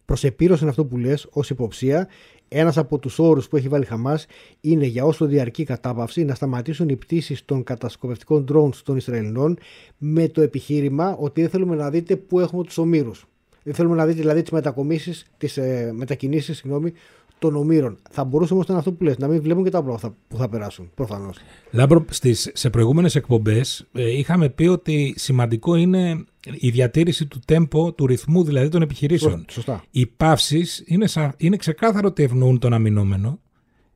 Προς επίρρωση αυτό που λες ως υποψία, ένας από τους όρους που έχει βάλει Χαμάς είναι για όσο διαρκεί κατάπαυση να σταματήσουν οι πτήσεις των κατασκοπευτικών drones των Ισραηλινών με το επιχείρημα ότι δεν θέλουμε να δείτε πού έχουμε τους ομήρους. Δεν θέλουμε να δείτε δηλαδή τις μετακομίσεις, τις ε, μετακινήσεις συγγνώμη, των ομήρων. Θα μπορούσε όμως να είναι αυτό που λες, να μην βλέπουν και τα πράγματα που θα περάσουν. Προφανώς. Λάμπρο, στις, σε προηγούμενες εκπομπές ε, είχαμε πει ότι σημαντικό είναι η διατήρηση του τέμπο, του ρυθμού δηλαδή των επιχειρήσεων. Σωστά. Οι παύσεις είναι, είναι ξεκάθαρο ότι ευνοούν τον αμυνόμενο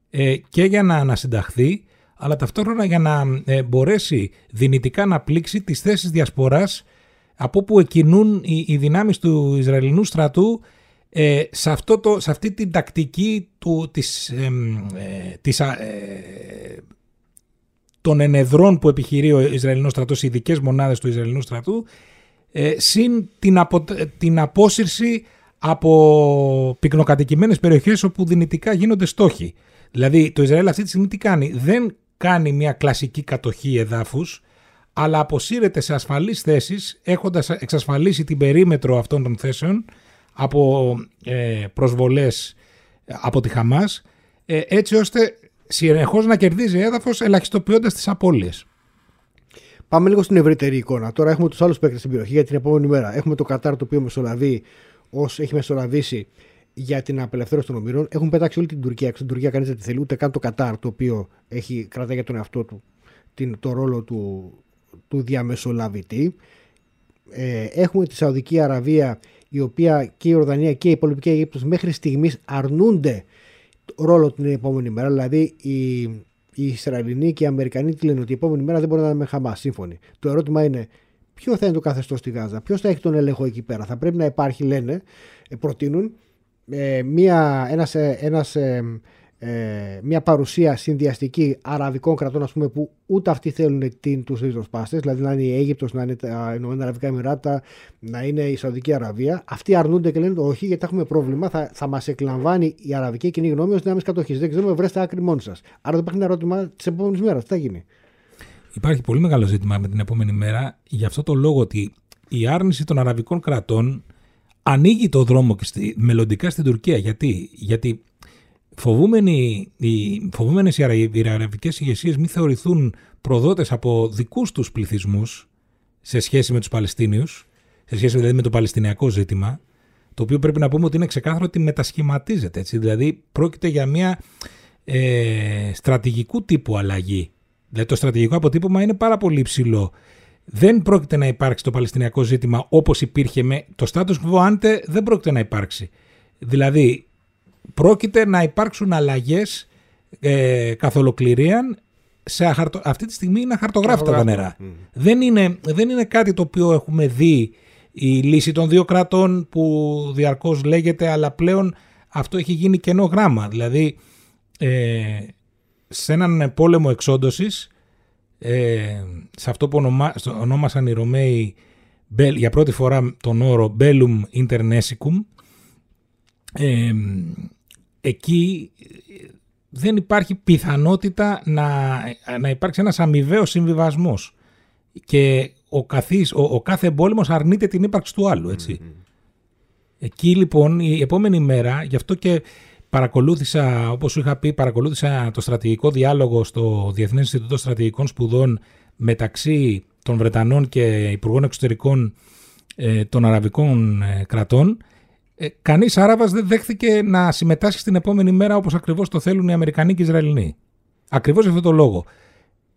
ε, και για να ανασυνταχθεί, αλλά ταυτόχρονα για να ε, μπορέσει δυνητικά να πλήξει τις θέσεις διασποράς από που εκκινούν οι, οι δυνάμεις του Ισραηλινού στρατού ε, σε, αυτό το, σε αυτή την τακτική του, της, ε, της, των ενεδρών που επιχειρεί ο Ισραηλινός στρατός, οι ειδικές μονάδες του Ισραηλινού στρατού, ε, συν την, απο, την απόσυρση από πυκνοκατοικημένες περιοχές όπου δυνητικά γίνονται στόχοι. Δηλαδή το Ισραήλ αυτή τη στιγμή τι κάνει; Δεν κάνει μια κλασική κατοχή εδάφους, αλλά αποσύρεται σε ασφαλείς θέσεις έχοντας εξασφαλίσει την περίμετρο αυτών των θέσεων από ε, προσβολές από τη Χαμάς ε, έτσι ώστε συνεχώς να κερδίζει έδαφος ελαχιστοποιώντας τις απώλειες. Πάμε λίγο στην ευρύτερη εικόνα. Τώρα έχουμε τους άλλους παίκτες στην περιοχή για την επόμενη μέρα. Έχουμε το Κατάρ το οποίο μεσολαβεί, ως έχει μεσολαβήσει για την απελευθέρωση των ομήρων. Έχουν πετάξει όλη την Τουρκία. Στην Τουρκία κανείς δεν τη θέλει, ούτε καν το Κατάρ το οποίο έχει κρατάει για τον εαυτό του την, το ρόλο του, του διαμεσολαβητή. Ε, έχουμε τη Σαουδική Αραβία η οποία και η Ορδανία και η υπόλοιπη Αίγυπτος μέχρι στιγμής αρνούνται ρόλο την επόμενη μέρα. Δηλαδή οι, οι Ισραηλινοί και οι Αμερικανοί τι λένε ότι η επόμενη μέρα δεν μπορεί να είναι με Χαμάς. Σύμφωνοι. Το ερώτημα είναι ποιο θα είναι το καθεστώς στη Γάζα, ποιος θα έχει τον έλεγχο εκεί πέρα; Θα πρέπει να υπάρχει, λένε, ε, προτείνουν ε, μία, ένας, ε, ένας ε, ε, μια παρουσία συνδυαστική αραβικών κρατών ας πούμε, που ούτε αυτοί θέλουν την, τους ριζοσπάστες, δηλαδή να είναι η Αίγυπτος, να είναι τα Ηνωμένα Αραβικά Εμμυράτα, να είναι η Σαουδική Αραβία. Αυτοί αρνούνται και λένε όχι γιατί έχουμε πρόβλημα, θα, θα μας εκλαμβάνει η αραβική κοινή γνώμη ως δυνάμεις κατοχής. Δεν ξέρουμε, βρέστε άκρη μόνοι σας. Άρα δεν υπάρχει ένα ερώτημα της επόμενης μέρας. Τι θα γίνει; Υπάρχει πολύ μεγάλο ζήτημα με την επόμενη μέρα για αυτό το λόγο ότι η άρνηση των αραβικών κρατών ανοίγει το δρόμο και στη, μελλοντικά στην Τουρκία. Γιατί, γιατί φοβούμενοι, οι, φοβούμενες οι αραβικές ηγεσίες μην θεωρηθούν προδότες από δικούς τους πληθυσμούς σε σχέση με τους Παλαιστίνιους, σε σχέση δηλαδή με το Παλαιστινιακό ζήτημα, το οποίο πρέπει να πούμε ότι είναι ξεκάθαρο ότι μετασχηματίζεται. Έτσι. Δηλαδή πρόκειται για μια ε, στρατηγικού τύπου αλλαγή. Δηλαδή το στρατηγικό αποτύπωμα είναι πάρα πολύ υψηλό. Δεν πρόκειται να υπάρξει το Παλαιστινιακό ζήτημα όπως υπήρχε με το status quo ante δεν πρόκειται να υπάρξει. Δηλαδή πρόκειται να υπάρξουν αλλαγές ε, καθ' ολοκληρίαν σε αχαρτο... αυτή τη στιγμή είναι αχαρτογράφητα τα νερά. Δεν, είναι, δεν είναι κάτι το οποίο έχουμε δει η λύση των δύο κρατών που διαρκώς λέγεται αλλά πλέον αυτό έχει γίνει κενό γράμμα. Δηλαδή ε, σε έναν πόλεμο εξόντωσης ε, σε αυτό που ονομά, ονόμασαν οι Ρωμαίοι για πρώτη φορά τον όρο Bellum Internesicum ε, εκεί δεν υπάρχει πιθανότητα να, να υπάρξει ένας αμοιβαίος συμβιβασμός. Και ο, καθής, ο, ο κάθε εμπόλεμος αρνείται την ύπαρξη του άλλου, έτσι. Εκεί λοιπόν η επόμενη μέρα, γι' αυτό και παρακολούθησα, όπως σου είχα πει, παρακολούθησα το στρατηγικό διάλογο στο Διεθνές Ινστιτούτο Στρατηγικών Σπουδών μεταξύ των Βρετανών και Υπουργών Εξωτερικών ε, των Αραβικών ε, κρατών ε, κανείς Άραβας δεν δέχθηκε να συμμετάσχει στην επόμενη μέρα όπως ακριβώς το θέλουν οι Αμερικανοί και οι Ισραηλινοί. Ακριβώς για αυτό το λόγο.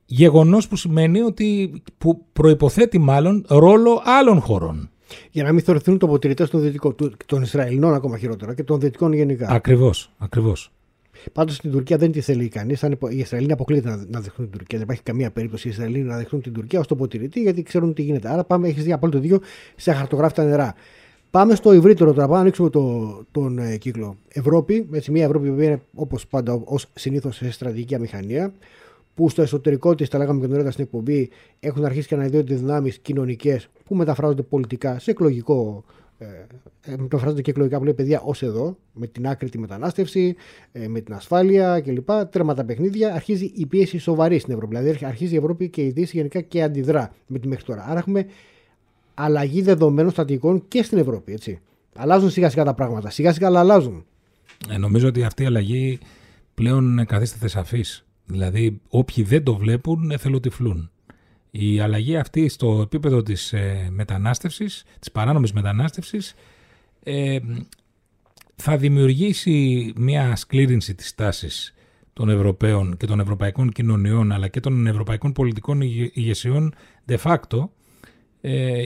Γεγονός που σημαίνει ότι που προϋποθέτει μάλλον ρόλο άλλων χωρών. Για να μην θεωρηθούν τοποτηρητές των, των Ισραηλινών ακόμα χειρότερα και των Δυτικών γενικά. Ακριβώς. Ακριβώς. Πάντως στην Τουρκία δεν τη θέλει κανείς. Οι Ισραηλοί αποκλείεται να, δεχτούν την Τουρκία. Δεν υπάρχει καμία περίπτωση οι Ισραηλοί να δεχτούν την Τουρκία ως τοποτηρητή γιατί ξέρουν τι γίνεται. Άρα πάμε, έχεις δει απόλυτο δίκιο σε χαρτογράφητα νερά. Πάμε στο ευρύτερο τώρα, πάμε να ανοίξουμε το, τον ε, κύκλο. Ευρώπη, έτσι, μια Ευρώπη που είναι όπως πάντα, ως συνήθως σε στρατηγική αμηχανία, που στο εσωτερικό της, τα λέγαμε και νωρίτερα στην εκπομπή, έχουν αρχίσει και να αναδύονται δυνάμεις κοινωνικές που μεταφράζονται πολιτικά σε εκλογικό. Ε, ε μεταφράζονται και εκλογικά που λέει παιδιά ως εδώ, με την άκρη τη μετανάστευση, ε, με την ασφάλεια κλπ. Τέρμα τα παιχνίδια, αρχίζει η πίεση σοβαρή στην Ευρώπη. Δηλαδή αρχίζει η Ευρώπη και η Δύση γενικά και αντιδρά με τη μέχρι τώρα. Άρα έχουμε αλλαγή δεδομένων στατικών και στην Ευρώπη. Έτσι. Αλλάζουν σιγά σιγά τα πράγματα. Σιγά σιγά αλλά αλλάζουν. Ε, νομίζω ότι αυτή η αλλαγή πλέον καθίσταται σαφής. Δηλαδή, όποιοι δεν το βλέπουν εθελοτυφλούν. Η αλλαγή αυτή στο επίπεδο της ε, μετανάστευσης, της παράνομης μετανάστευσης, ε, θα δημιουργήσει μια σκλήρινση της τάσης των Ευρωπαίων και των ευρωπαϊκών κοινωνιών αλλά και των ευρωπαϊκών πολιτικών ηγεσιών de facto ε,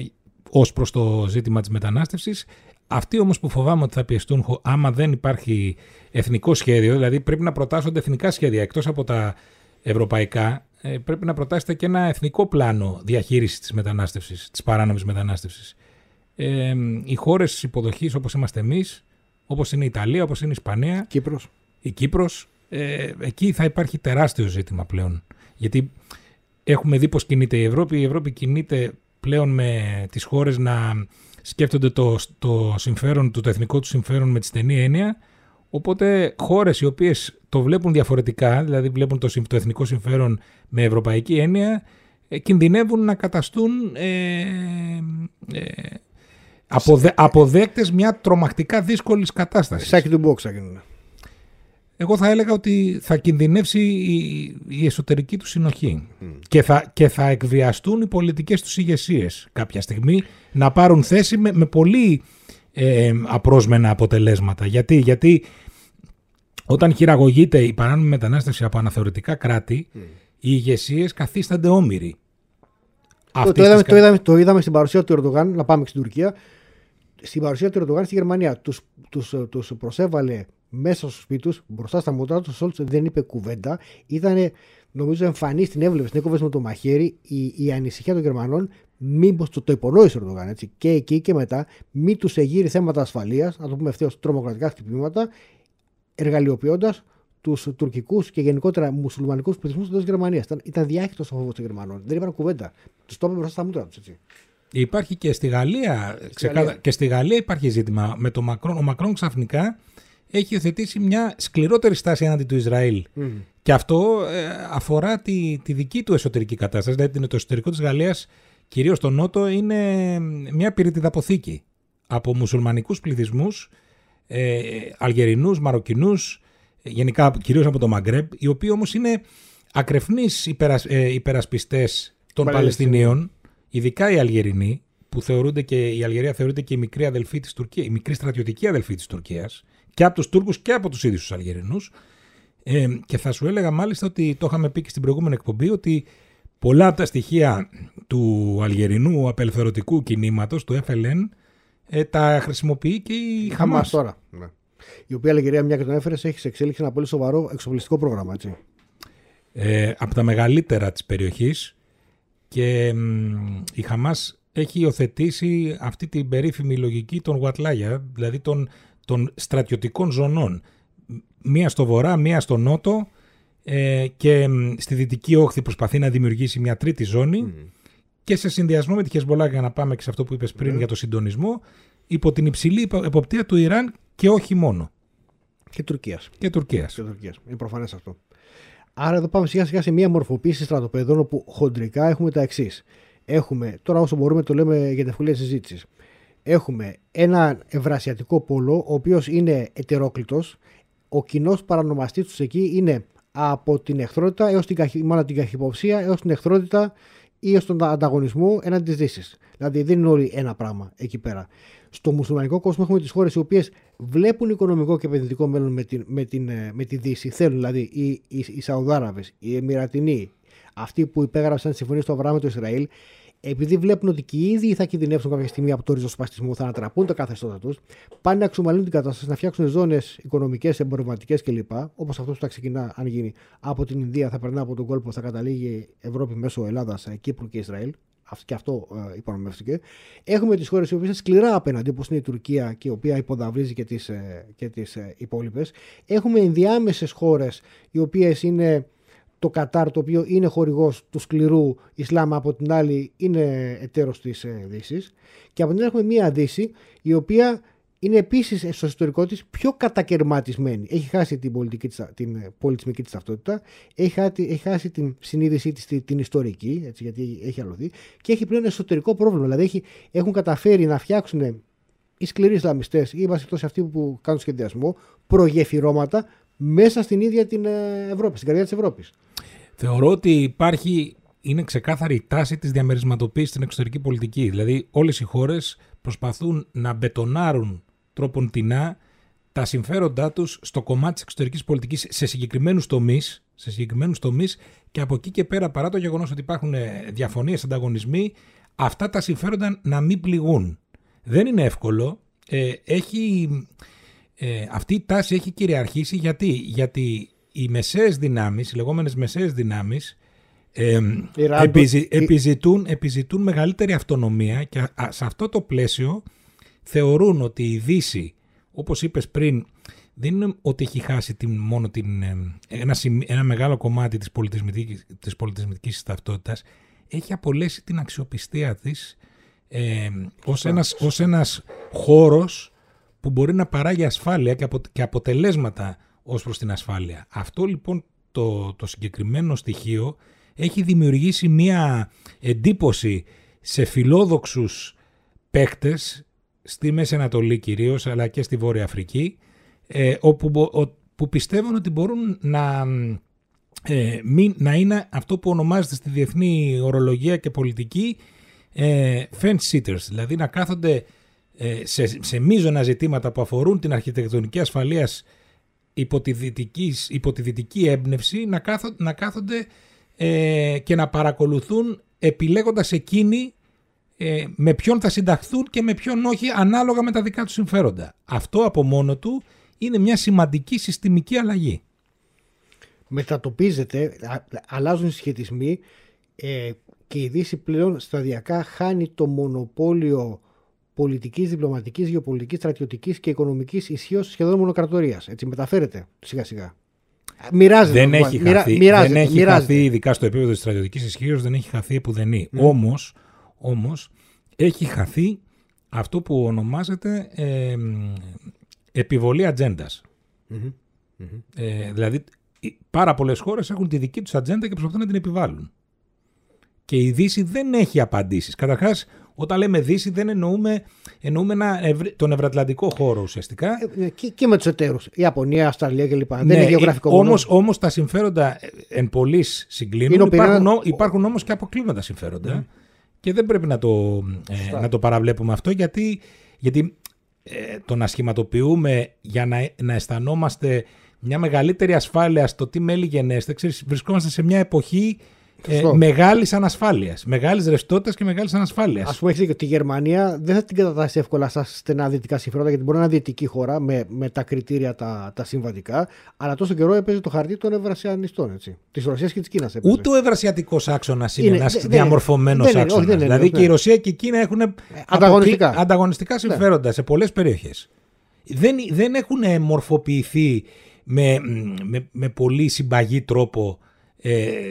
ως προς το ζήτημα της μετανάστευσης. Αυτοί όμως που φοβάμαι ότι θα πιεστούν άμα δεν υπάρχει εθνικό σχέδιο, δηλαδή πρέπει να προτάσσονται εθνικά σχέδια εκτός από τα ευρωπαϊκά, ε, πρέπει να προτάσετε και ένα εθνικό πλάνο διαχείρισης της μετανάστευσης, της παράνομης μετανάστευσης. Ε, οι χώρες υποδοχής όπως είμαστε εμείς, όπως είναι η Ιταλία, όπως είναι η Ισπανία, Κύπρος. η Κύπρος, ε, εκεί θα υπάρχει τεράστιο ζήτημα πλέον. Γιατί έχουμε δει πώς κινείται η Ευρώπη. Η Ευρώπη κινείται πλέον με τις χώρες να σκέφτονται το, το συμφέρον του, το εθνικό τους συμφέρον με τη στενή έννοια. Οπότε χώρες οι οποίες το βλέπουν διαφορετικά, δηλαδή βλέπουν το, το εθνικό συμφέρον με ευρωπαϊκή έννοια, ε, κινδυνεύουν να καταστούν ε, ε, αποδε, αποδέκτες μια τρομακτικά δύσκολης κατάστασης. Σάκι του box θα γίνουν. Εγώ θα έλεγα ότι θα κινδυνεύσει η, η εσωτερική του συνοχή και, θα, και θα εκβιαστούν οι πολιτικές τους ηγεσίες κάποια στιγμή να πάρουν θέση με, με πολύ ε, απρόσμενα αποτελέσματα. Γιατί, γιατί όταν χειραγωγείται η παράνομη μετανάστευση από αναθεωρητικά κράτη, οι ηγεσίες καθίστανται όμοιροι. Το, Αυτής το, είδαμε, της το, είδαμε, το είδαμε στην παρουσία του Ερντογάν, να πάμε και στην Τουρκία. Στην παρουσία του Ερντογάν στη Γερμανία. Τους, τους, τους προσέβαλε μέσα στο σπίτι τους, μπροστά στα μούτρα τους. Ο Σόλτς δεν είπε κουβέντα. Ήταν, νομίζω, εμφανής την έβλεπες, την έκοβες με το μαχαίρι η, η ανησυχία των Γερμανών. Μήπως το, το υπονόησε ο Ερντογάν έτσι, και εκεί και μετά, μη τους εγείρει θέματα ασφαλείας, να το πούμε ευθέως τρομοκρατικά χτυπήματα, εργαλειοποιώντας τους τουρκικούς και γενικότερα μουσουλμανικούς πληθυσμούς εντός Γερμανίας. Ήταν, ήταν διάχυτος ο φόβος των Γερμανών. Δεν είπαν κουβέντα. Τους το είπε μπροστά στα μούτρα τους. Υπάρχει και στη Γαλλία, ξεκάθα- Γαλλία. και στη Γαλλία υπάρχει ζήτημα με το Μακρόν. Ο Μακρόν ξαφνικά έχει υιοθετήσει μια σκληρότερη στάση έναντι του Ισραήλ. Και αυτό ε, αφορά τη, τη δική του εσωτερική κατάσταση. Δηλαδή το εσωτερικό της Γαλλίας, κυρίως στο Νότο, είναι μια πυρητιδαποθήκη από μουσουλμανικούς πληθυσμούς, ε, Αλγερινούς, Μαροκινούς, ε, γενικά κυρίως από το Μαγκρέμπ, οι οποίοι όμως είναι ακρεφνείς υπερασ, ε, υπερασπιστές των Παλαιστινίων. Παλαιστινίων, ειδικά οι Αλγερινοί, που θεωρούνται και η Αλγερία θεωρείται και η μικρή αδελφή της Τουρκίας, η μικρή στρατιωτική αδελφή της Τουρκίας, και από τους Τούρκους και από τους ίδιους τους Αλγερινούς. Ε, και θα σου έλεγα μάλιστα ότι το είχαμε πει και στην προηγούμενη εκπομπή ότι πολλά από τα στοιχεία του αλγερινού απελευθερωτικού κινήματος, του FLN, ε, τα χρησιμοποιεί και η Χαμάς Χαμάς. τώρα. Ναι. Η οποία Αλγερία, μια και τον έφερες, έχεις σε εξέλιξη ένα πολύ σοβαρό εξοπλιστικό πρόγραμμα. Έτσι. ε, από τα μεγαλύτερα της περιοχής και μ, η Χαμάς έχει υιοθετήσει αυτή την περίφημη λογική των Γουατλάγια, δηλαδή των, των στρατιωτικών ζωνών. Μία στο βορρά, μία στο νότο ε, και μ, στη δυτική όχθη προσπαθεί να δημιουργήσει μια τρίτη ζώνη και σε συνδυασμό με τη Χεσμολά για να πάμε και σε αυτό που είπες πριν για το συντονισμό υπό την υψηλή υπο- εποπτεία του Ιράν και όχι μόνο Και Τουρκίας. και Τουρκίας. Και Τουρκίας. Είναι προφανές αυτό. Άρα εδώ πάμε σιγά σιγά σε μια μορφοποίηση στρατοπεδών όπου χοντρικά έχουμε τα εξής. Έχουμε, τώρα όσο μπορούμε το λέμε για την ευκολία συζήτησης. Έχουμε ένα ευρασιατικό πόλο, ο οποίος είναι ετερόκλητος. Ο κοινός παρανομαστής τους εκεί είναι από την εχθρότητα έως την, καχυ- μάλλον την καχυποψία έως την εχθρότητα ή έω τον ανταγωνισμό έναντι της Δύσης. Δηλαδή δεν είναι όλοι ένα πράγμα εκεί πέρα. Στο μουσουλμανικό κόσμο έχουμε τις χώρες οι οποίες βλέπουν οικονομικό και επενδυτικό μέλλον με, την, με, την, ε, με τη Δύση. Θέλουν δηλαδή οι, οι, οι Σαουδάραβες, οι Εμμυρατινοί, αυτοί που υπέγραψαν τη συμφωνία στο Αβραάμ με το Ισραήλ, επειδή βλέπουν ότι και οι ίδιοι θα κινδυνεύσουν κάποια στιγμή από το ριζοσπαστισμό, θα ανατραπούν τα καθεστώτα τους, πάνε να εξομαλύνουν την κατάσταση, να φτιάξουν ζώνες οικονομικές, εμπορευματικές κλπ. Όπως αυτός που θα ξεκινά, αν γίνει, από την Ινδία, θα περνά από τον κόλπο, θα καταλήγει Ευρώπη μέσω Ελλάδας, Κύπρου και Ισραήλ. Αυτό- Και αυτό ε, υπονομεύτηκε. Έχουμε τις χώρες οι οποίες είναι σκληρά απέναντι, όπως είναι η Τουρκία και η οποία υποδαυρίζει και τις ε, και τις, ε, υπόλοιπες. Έχουμε ενδιάμεσες χώρες οι οποίες είναι το Κατάρ, το οποίο είναι χορηγός του σκληρού Ισλάμ, από την άλλη είναι εταίρος της ε, Δύσης. Και από την άλλη έχουμε μία Δύση η οποία είναι επίσης στο εσωτερικό της πιο κατακαιρματισμένη. Έχει χάσει την, πολιτική της, την ε, πολιτισμική της ταυτότητα, έχει, χάσει- έχει χάσει την συνείδησή της την, την ιστορική, έτσι, γιατί έχει αλωθεί, και έχει πλέον εσωτερικό πρόβλημα. Δηλαδή έχει, έχουν καταφέρει να φτιάξουν οι σκληροί Ισλαμιστές ή βασικτός αυτοί που κάνουν σχεδιασμό, προγεφυρώματα μέσα στην ίδια την ε, Ευρώπη, στην καρδιά της Ευρώπης. Θεωρώ ότι υπάρχει, είναι ξεκάθαρη η τάση της διαμερισματοποίησης στην εξωτερική πολιτική. Δηλαδή όλες οι χώρες προσπαθούν να μπετονάρουν τρόπον τεινά τα συμφέροντά τους στο κομμάτι της εξωτερικής πολιτικής σε συγκεκριμένους τομείς, σε συγκεκριμένους τομείς και από εκεί και πέρα παρά το γεγονός ότι υπάρχουν ε, διαφωνίες, ανταγωνισμοί, αυτά τα συμφέροντα να μην πληγούν. Δεν είναι εύκολο. Ε, έχει, ε, αυτή η τάση έχει κυριαρχήσει γιατί, γιατί οι μεσαίες δυνάμεις, οι λεγόμενες μεσαίες δυνάμεις ε, Ιράν, επιζη- η- επιζητούν, επιζητούν μεγαλύτερη αυτονομία και α- σε αυτό το πλαίσιο θεωρούν ότι η Δύση, όπως είπες πριν, δεν είναι ότι έχει χάσει την, μόνο την, ε, ένα, σημ- ένα μεγάλο κομμάτι της πολιτισμικής, της πολιτισμικής ταυτότητας, έχει απολέσει την αξιοπιστία της ε, ως, ένας, ως ένας χώρος που μπορεί να παράγει ασφάλεια και, απο, και αποτελέσματα ως προς την ασφάλεια. Αυτό λοιπόν το, το συγκεκριμένο στοιχείο έχει δημιουργήσει μία εντύπωση σε φιλόδοξους παίκτες στη Μέση Ανατολή κυρίως αλλά και στη Βόρεια Αφρική ε, όπου, μπο- ο- που πιστεύουν ότι μπορούν να, ε, μην, να είναι αυτό που ονομάζεται στη διεθνή ορολογία και πολιτική ε, fence sitters, δηλαδή να κάθονται ε, σε, σε μείζωνα ζητήματα που αφορούν την αρχιτεκτονική ασφαλείας υπό τη, δυτικής, υπό τη δυτική έμπνευση να, κάθο, να κάθονται ε, και να παρακολουθούν επιλέγοντας εκείνοι ε, με ποιον θα συνταχθούν και με ποιον όχι ανάλογα με τα δικά τους συμφέροντα. Αυτό από μόνο του είναι μια σημαντική συστημική αλλαγή. μετατοπίζεται, α- αλλάζουν οι συσχετισμοί ε, και η Δύση πλέον σταδιακά χάνει το μονοπόλιο πολιτικής, διπλωματικής, γεωπολιτικής, στρατιωτικής και οικονομικής ισχύως σχεδόν μονοκρατορίας. Έτσι μεταφέρεται σιγά σιγά. Μοιράζεται. δεν λοιπόν, έχει, μοιρα- χαθεί, μοιράζεται, δεν έχει μοιράζεται. χαθεί, ειδικά στο επίπεδο της στρατιωτικής ισχύως, δεν έχει χαθεί επουδενή. Όμως, όμως, έχει χαθεί αυτό που ονομάζεται ε, επιβολή ατζέντας. Ε, δηλαδή, οι- πάρα πολλές χώρες έχουν τη δική τους ατζέντα και προσπαθούν να την επιβάλλουν. Και η Δύση δεν έχει απαντήσεις. Καταρχάς, όταν λέμε Δύση δεν εννοούμε, εννοούμε ένα ευρύ- τον ευρωατλαντικό χώρο ουσιαστικά. Ε, και, και με τους εταίρους. Η Ιαπωνία, Αυστραλία κλπ. δεν Ναι, είναι γεωγραφικό μόνος. όμως, όμως τα συμφέροντα ε, εν πολλής συγκλίνουν. Είναι ο υπάρχουν, πυρήνας- ο- υπάρχουν όμως και αποκλίνοντα συμφέροντα. Και δεν πρέπει να το, ε, να το παραβλέπουμε αυτό γιατί, γιατί ε, το να σχηματοποιούμε για να, να αισθανόμαστε μια μεγαλύτερη ασφάλεια στο τι μέλη γενέστε, ξέρεις, βρισκόμαστε σε μια εποχή ε, Σωστό. μεγάλης ανασφάλειας, μεγάλης ρευστότητας και μεγάλης ανασφάλειας. Α πούμε, έχεις δίκιο. Τη Γερμανία δεν θα την κατατάσσει εύκολα στα στενά δυτικά συμφέροντα, γιατί μπορεί να είναι δυτική χώρα με, με τα κριτήρια τα, τα συμβατικά. Αλλά τόσο καιρό έπαιζε το χαρτί των ευρασιανιστών. Της Ρωσίας και της Κίνας. Ούτε ο ευρασιατικός άξονας είναι, Είναι- ένας δεν- δεν διαμορφωμένος είναι. Δεν είναι, όχι, άξονας. δεν είναι, Δηλαδή ναι. και η Ρωσία και η Κίνα έχουν Ανταγωνιστικά. Ναι. αποκλει- ανταγωνιστικά συμφέροντα σε πολλές περιοχές. Δεν, δεν έχουν μορφοποιηθεί με, με, με πολύ συμπαγή τρόπο ε,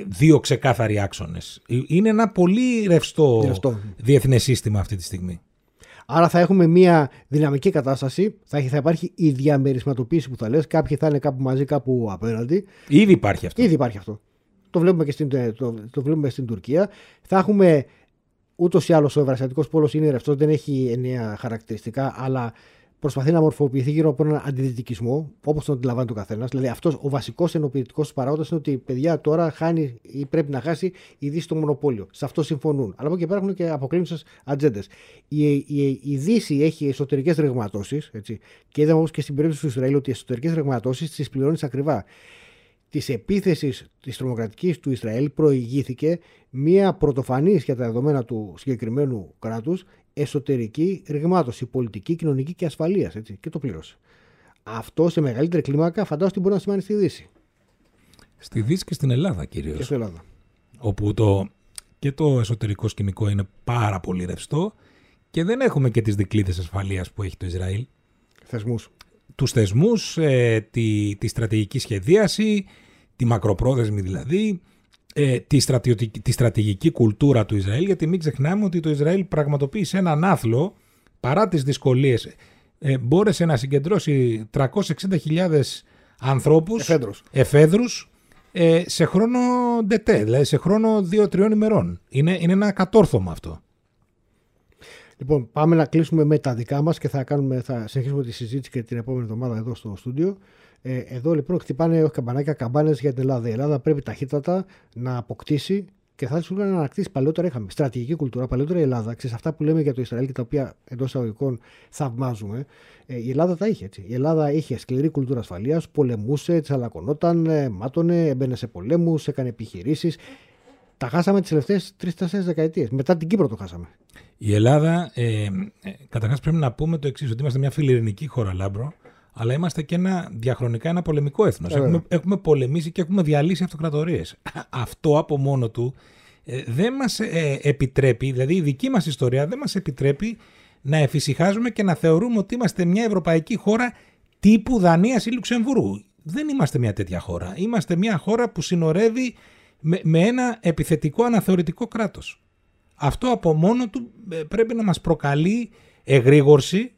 δύο ξεκάθαροι άξονες. Είναι ένα πολύ ρευστό, Ρευστό. διεθνές σύστημα αυτή τη στιγμή. Άρα θα έχουμε μια δυναμική κατάσταση. Θα, έχει- θα υπάρχει η διαμερισματοποίηση που θα λες. Κάποιοι θα είναι κάπου μαζί, κάπου απέναντι. Ήδη υπάρχει αυτό. Ήδη υπάρχει αυτό. Το βλέπουμε και στην, το, το βλέπουμε στην Τουρκία. Θα έχουμε ούτως ή άλλως ο ευρασιατικός πόλος είναι ρευστός, δεν έχει ενιαία χαρακτηριστικά, αλλά προσπαθεί να μορφοποιηθεί γύρω από έναν αντιδυτικισμό, όπως τον αντιλαμβάνεται ο καθένας. Δηλαδή, αυτός ο βασικός ενοποιητικός παράγοντας είναι ότι παιδιά τώρα χάνει ή πρέπει να χάσει η Δύση το μονοπόλιο. Σε αυτό συμφωνούν. Αλλά από εκεί πέρα έχουν και αποκλίνουσε ατζέντες. Η, η, η Δύση έχει εσωτερικές ρεγματώσεις, και είδαμε όμως και στην περίπτωση του Ισραήλ ότι οι εσωτερικές ρεγματώσεις τις πληρώνεις ακριβά της επίθεσης της τρομοκρατικής του Ισραήλ προηγήθηκε μια πρωτοφανής για τα δεδομένα του συγκεκριμένου κράτους εσωτερική ρηγμάτωση, πολιτική, κοινωνική και ασφαλείας. Και το πλήρωσε. Αυτό σε μεγαλύτερη κλίμακα φαντάζομαι ότι μπορεί να σημαίνει στη Δύση. Στη Δύση και στην Ελλάδα κυρίως. Και στην Ελλάδα. όπου το, και το εσωτερικό σκηνικό είναι πάρα πολύ ρευστό και δεν έχουμε και τις δικλείδες ασφαλείας που έχει το Ισραήλ. Θεσμούς. Τους θεσμούς, ε, τη, τη στρατηγική σχεδίαση, τη μακροπρόθεσμη δηλαδή, ε, τη, στρατιωτική, τη στρατηγική κουλτούρα του Ισραήλ, γιατί μην ξεχνάμε ότι το Ισραήλ πραγματοποίησε έναν άθλο παρά τις δυσκολίες. Ε, μπόρεσε να συγκεντρώσει 360.000 ανθρώπους, Εφέδρους. εφέδρους ε, σε χρόνο ντετέ, δηλαδή σε χρόνο 2-3 ημερών. Είναι, είναι ένα κατόρθωμα αυτό. Λοιπόν, πάμε να κλείσουμε με τα δικά μας και θα, κάνουμε, θα συνεχίσουμε τη συζήτηση και την επόμενη εβδομάδα εδώ στο στούντιο. Ε, εδώ λοιπόν χτυπάνε όχι καμπανάκια, καμπάνες για την Ελλάδα. Η Ελλάδα πρέπει ταχύτατα να αποκτήσει και θα ήθελα να ανακτήσει. Παλαιότερα είχαμε στρατηγική κουλτούρα. Παλαιότερα η Ελλάδα, ξέρεις αυτά που λέμε για το Ισραήλ και τα οποία εντός εισαγωγικών θαυμάζουμε. Ε, η Ελλάδα τα είχε έτσι. Η Ελλάδα είχε σκληρή κουλτούρα ασφαλείας, πολεμούσε, τσαλακωνόταν, ε, μάτωνε, έμπαινε σε πολέμους, έκανε επιχειρήσεις. Τα χάσαμε τις τελευταίες τρει-τέσσερι δεκαετίες. Μετά την Κύπρο το χάσαμε. Η Ελλάδα, ε, ε, καταρχάς πρέπει να πούμε το εξής ότι είμαστε μια φιλειρηνική χώρα, Λάμπρο, αλλά είμαστε και ένα, διαχρονικά ένα πολεμικό έθνος. Έχουμε, έχουμε πολεμήσει και έχουμε διαλύσει αυτοκρατορίες. Αυτό από μόνο του ε, δεν μας ε, επιτρέπει, δηλαδή η δική μας ιστορία δεν μας επιτρέπει να εφησυχάζουμε και να θεωρούμε ότι είμαστε μια ευρωπαϊκή χώρα τύπου Δανίας ή Λουξεμβούργου. Δεν είμαστε μια τέτοια χώρα. Είμαστε μια χώρα που συνορεύει με, με ένα επιθετικό αναθεωρητικό κράτος. Αυτό από μόνο του ε, πρέπει να μας προκαλεί εγρήγορση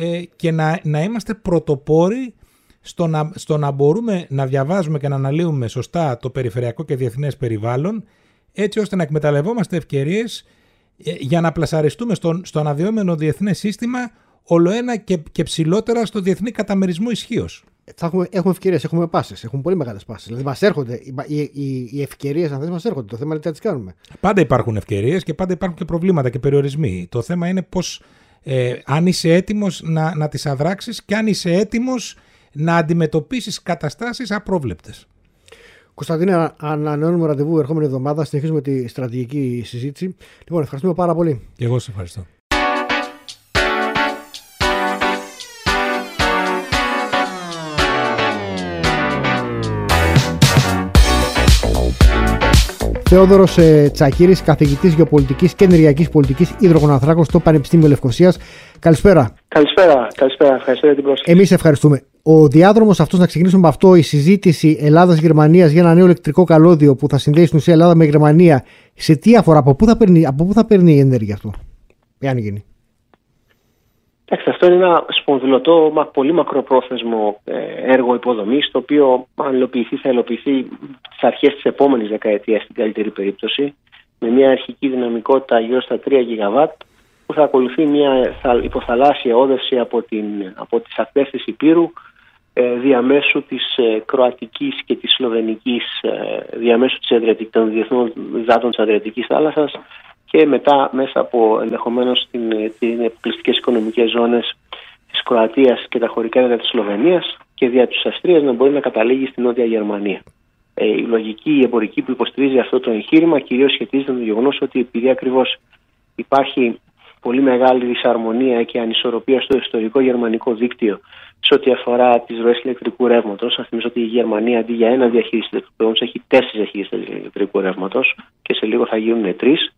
ε, και να, να είμαστε πρωτοπόροι στο να, στο να μπορούμε να διαβάζουμε και να αναλύουμε σωστά το περιφερειακό και διεθνές περιβάλλον έτσι ώστε να εκμεταλλευόμαστε ευκαιρίες ε, για να πλασαριστούμε στο, στο αναδυόμενο διεθνές σύστημα ολοένα και, και ψηλότερα στο διεθνή καταμερισμό ισχύως. έχουμε, έχουμε ευκαιρίες, έχουμε πάσει. Έχουμε πολύ μεγάλες πάσει. Δηλαδή, μας έρχονται. Οι, οι, οι ευκαιρίες, αν θες, μας έρχονται. Το θέμα είναι τι θα τις κάνουμε. Πάντα υπάρχουν ευκαιρίες και πάντα υπάρχουν και προβλήματα και περιορισμοί. Το θέμα είναι πώς ε, αν είσαι έτοιμος να, να τις αδράξεις και αν είσαι έτοιμος να αντιμετωπίσεις καταστάσεις απρόβλεπτες. Κωνσταντίνε, ανανεώνουμε ραντεβού ερχόμενη εβδομάδα. Συνεχίζουμε τη στρατηγική συζήτηση. Λοιπόν, ευχαριστούμε πάρα πολύ. Και εγώ σε ευχαριστώ. Θεόδωρος ε, Τσακύρης, καθηγητής γεωπολιτικής και ενεργειακή πολιτικής υδρογοναθράκων στο Πανεπιστήμιο Λευκοσίας. Καλησπέρα. Καλησπέρα, καλησπέρα. Ευχαριστώ για την πρόσκληση. Εμείς ευχαριστούμε. Ο διάδρομος αυτός, να ξεκινήσουμε με αυτό, η συζήτηση Ελλάδα-Γερμανία για ένα νέο ηλεκτρικό καλώδιο που θα συνδέσει στην ουσία Ελλάδα με Γερμανία, σε τι αφορά, από πού θα παίρνει, από πού θα παίρνει η ενέργεια αυτό, εάν γίνει; Εντάξει, αυτό είναι ένα σπονδυλωτό, πολύ μακροπρόθεσμο ε, έργο υποδομής, το οποίο αν υλοποιηθεί θα υλοποιηθεί στι αρχές της επόμενης δεκαετίας στην καλύτερη περίπτωση, με μια αρχική δυναμικότητα γύρω στα 3 ΓΒ, που θα ακολουθεί μια υποθαλάσσια όδευση από, την, από τις ακτές της Υπήρου, ε, διαμέσου της ε, Κροατικής και της Σλοβενικής, διαμέσου της των διεθνών υδάτων της Αδριατικής θάλασσας, και μετά μέσα από ενδεχομένως την αποκλειστικέ οικονομικές ζώνες της Κροατίας και τα χωρικά έδρα της Σλοβενίας και δια της Αυστρίας να μπορεί να καταλήγει στην Νότια Γερμανία. Ε, η λογική, η εμπορική που υποστηρίζει αυτό το εγχείρημα κυρίως σχετίζεται με το γεγονός ότι επειδή ακριβώς υπάρχει πολύ μεγάλη δυσαρμονία και ανισορροπία στο ιστορικό γερμανικό δίκτυο σε ό,τι αφορά τις ροές ηλεκτρικού ρεύματος. Α θυμίσω ότι η Γερμανία αντί για ένα διαχείριση ηλεκτρικού ρεύματο έχει τέσσερις διαχείρισης ηλεκτρικού ρεύματος και σε λίγο θα γίνουν τρεις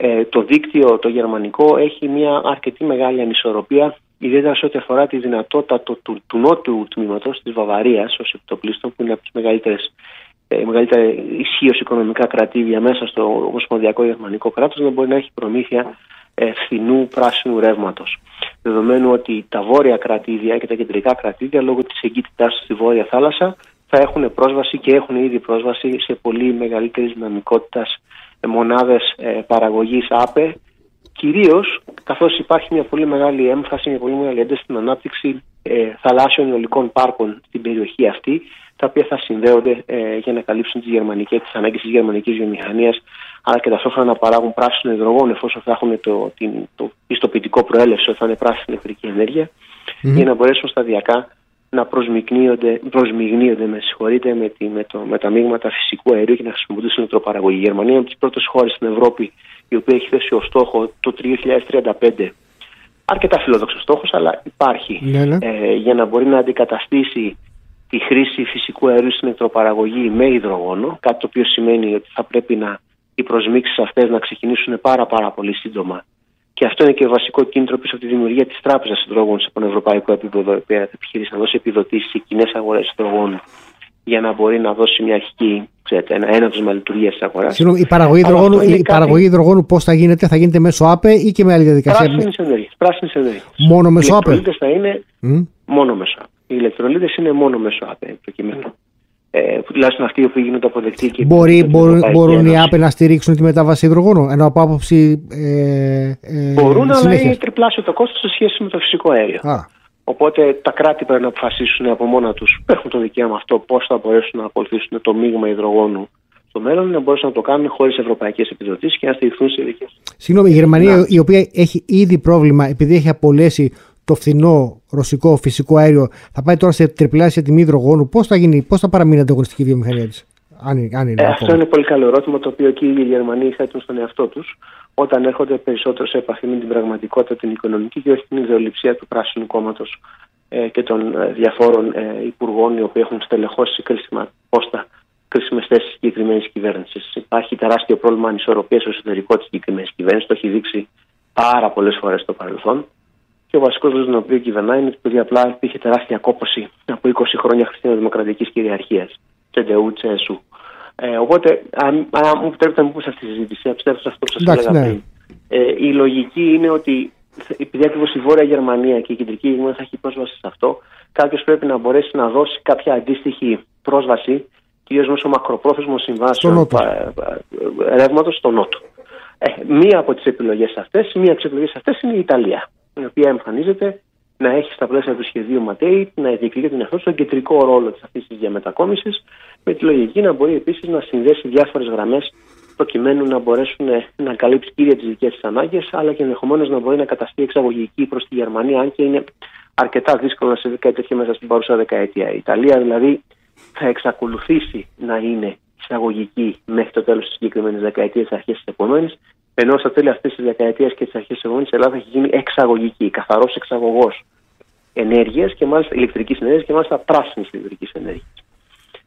ε, το δίκτυο το γερμανικό έχει μια αρκετή μεγάλη ανισορροπία ιδιαίτερα σε ό,τι αφορά τη δυνατότητα του, του, του νότιου τμήματος της Βαβαρίας ως επιτοπλίστων, που είναι από τις μεγαλύτερες ε, μεγαλύτερα ισχύως οικονομικά κρατήδια μέσα στο Ομοσπονδιακό Γερμανικό κράτος να μπορεί να έχει προμήθεια ε, φθηνού πράσινου ρεύματος. Δεδομένου ότι τα βόρεια κρατήδια και τα κεντρικά κρατήδια, λόγω της εγκύτητάς του στη βόρεια θάλασσα, θα έχουν πρόσβαση και έχουν ήδη πρόσβαση σε πολύ μεγαλύτερης δυναμικότητας μονάδες ε, παραγωγής ΑΠΕ κυρίως καθώς υπάρχει μια πολύ μεγάλη έμφαση, μια πολύ μεγάλη ένταση στην ανάπτυξη ε, θαλάσσιων αιωλικών πάρκων στην περιοχή αυτή τα οποία θα συνδέονται ε, για να καλύψουν τις, γερμανικές, τις ανάγκες της γερμανικής βιομηχανίας αλλά και ταυτόχρονα να παράγουν πράσινο υδρογόνο εφόσον θα έχουν το, την, το πιστοποιητικό προέλευση ότι θα είναι πράσινη ηλεκτρική ενέργεια mm-hmm. για να μπορέσουν σταδιακά να προσμιγνύονται, προσμιγνύονται με, συγχωρείτε, με, τη, με, το, με τα μείγματα φυσικού αερίου και να χρησιμοποιούν στην ηλεκτροπαραγωγή. Η Γερμανία είναι από τις πρώτες χώρες στην Ευρώπη η οποία έχει θέσει ως στόχο το 2035. Αρκετά φιλόδοξος στόχος, αλλά υπάρχει ναι, ναι. Ε, για να μπορεί να αντικαταστήσει τη χρήση φυσικού αερίου στην ηλεκτροπαραγωγή με υδρογόνο. Κάτι το οποίο σημαίνει ότι θα πρέπει να οι προσμίξεις αυτές να ξεκινήσουν πάρα, πάρα πολύ σύντομα και αυτό είναι και βασικό κίνητρο πίσω από τη δημιουργία της Τράπεζας Υδρογόνου σε πανευρωπαϊκό επίπεδο, η οποία θα επιχειρήσει να δώσει επιδοτήσεις σε κοινές αγορές υδρογόνου για να μπορεί να δώσει μια αρχική, ξέρετε, ένα έναυσμα λειτουργίας της αγοράς. Συγγνώμη, η παραγωγή υδρογόνου, η παραγωγή υδρογόνου πώς θα γίνεται, θα γίνεται μέσω ΑΠΕ ή και με άλλη διαδικασία; Πράσινης ενέργειας. Μόνο μέσω ΑΠΕ; Οι θα είναι mm. μόνο μέσω ΑΠΕ. Οι ηλεκτρολίτες είναι μόνο μέσω ΑΠΕ προκειμένου ε, τουλάχιστον αυτοί που γίνονται αποδεκτοί. Και Μπορεί, μπορούν, μπορούν οι ΑΠΕ να στηρίξουν τη μετάβαση υδρογόνου, ενώ από άποψη. Ε, ε, μπορούν, αλλά είναι τριπλάσιο το κόστος σε σχέση με το φυσικό αέριο. Α. Οπότε τα κράτη πρέπει να αποφασίσουν από μόνα τους, έχουν το δικαίωμα αυτό, πώς θα μπορέσουν να ακολουθήσουν το μείγμα υδρογόνου στο μέλλον, να μπορέσουν να το κάνουν χωρίς ευρωπαϊκές επιδοτήσεις και να στηριχθούν σε ειδικέ. Συγγνώμη, η Γερμανία, η οποία έχει ήδη πρόβλημα επειδή έχει απολέσει το φθηνό ρωσικό φυσικό αέριο θα πάει τώρα σε τριπλάσια τιμή υδρογόνου, πώς θα, γίνει, πώς θα παραμείνει ανταγωνιστική βιομηχανία της. Αν, αν είναι ε, αυτό είναι πολύ καλό ερώτημα το οποίο και οι Γερμανοί θέτουν στον εαυτό τους όταν έρχονται περισσότερο σε επαφή με την πραγματικότητα την οικονομική και όχι την ιδεολειψία του πράσινου κόμματος ε, και των ε, διαφόρων ε, υπουργών οι οποίοι έχουν στελεχώσει κρίσιμα πόστα, κρίσιμες θέσεις συγκεκριμένης κυβέρνησης. Υπάρχει τεράστιο πρόβλημα ανισορροπίας στο εσωτερικό της συγκεκριμένης κυβέρνησης. Το έχει δείξει πάρα πολλές φορές στο παρελθόν. Και ο βασικός λόγος τον οποίο κυβερνάει είναι ότι απλά υπήρχε τεράστια κόπωση από 20 χρόνια χριστιανοδημοκρατικής κυριαρχίας. Τσεντεού, Τσέσου. Ε, οπότε, αν, αν μου επιτρέπετε να μου πω σε αυτή τη συζήτηση, πιστεύω σε αυτό που σας έλεγα ναι. πριν. Ε, η λογική είναι ότι επειδή ακριβώς η Βόρεια Γερμανία και η Κεντρική Γερμανία θα έχει πρόσβαση σε αυτό, κάποιος πρέπει να μπορέσει να δώσει κάποια αντίστοιχη πρόσβαση, κυρίως μέσω μακροπρόθεσμων συμβάσεων ρεύματος στο Νότο. Ε, μία από τις επιλογές αυτές, μία από τις επιλογές αυτές είναι η Ιταλία, η οποία εμφανίζεται να έχει στα πλαίσια του σχεδίου Ματέι να διεκδικεί την εαυτό στον κεντρικό ρόλο της αυτής της διαμετακόμισης, με τη λογική να μπορεί επίσης να συνδέσει διάφορες γραμμές προκειμένου να μπορέσουν να καλύψει κύρια τις δικές της ανάγκες, αλλά και ενδεχομένως να μπορεί να καταστεί εξαγωγική προς τη Γερμανία, αν και είναι αρκετά δύσκολο να συμβεί κάτι τέτοιο μέσα στην παρούσα δεκαετία. Η Ιταλία δηλαδή θα εξακολουθήσει να είναι εισαγωγική μέχρι το τέλος της συγκεκριμένης δεκαετίας, αρχές της επόμενης, ενώ στα τέλη αυτής της δεκαετίας και τι αρχέ της επόμενης, η Ελλάδα έχει γίνει εξαγωγική, καθαρός εξαγωγός ενέργειας και μάλιστα ηλεκτρικής ενέργειας και μάλιστα πράσινης ηλεκτρικής ενέργειας.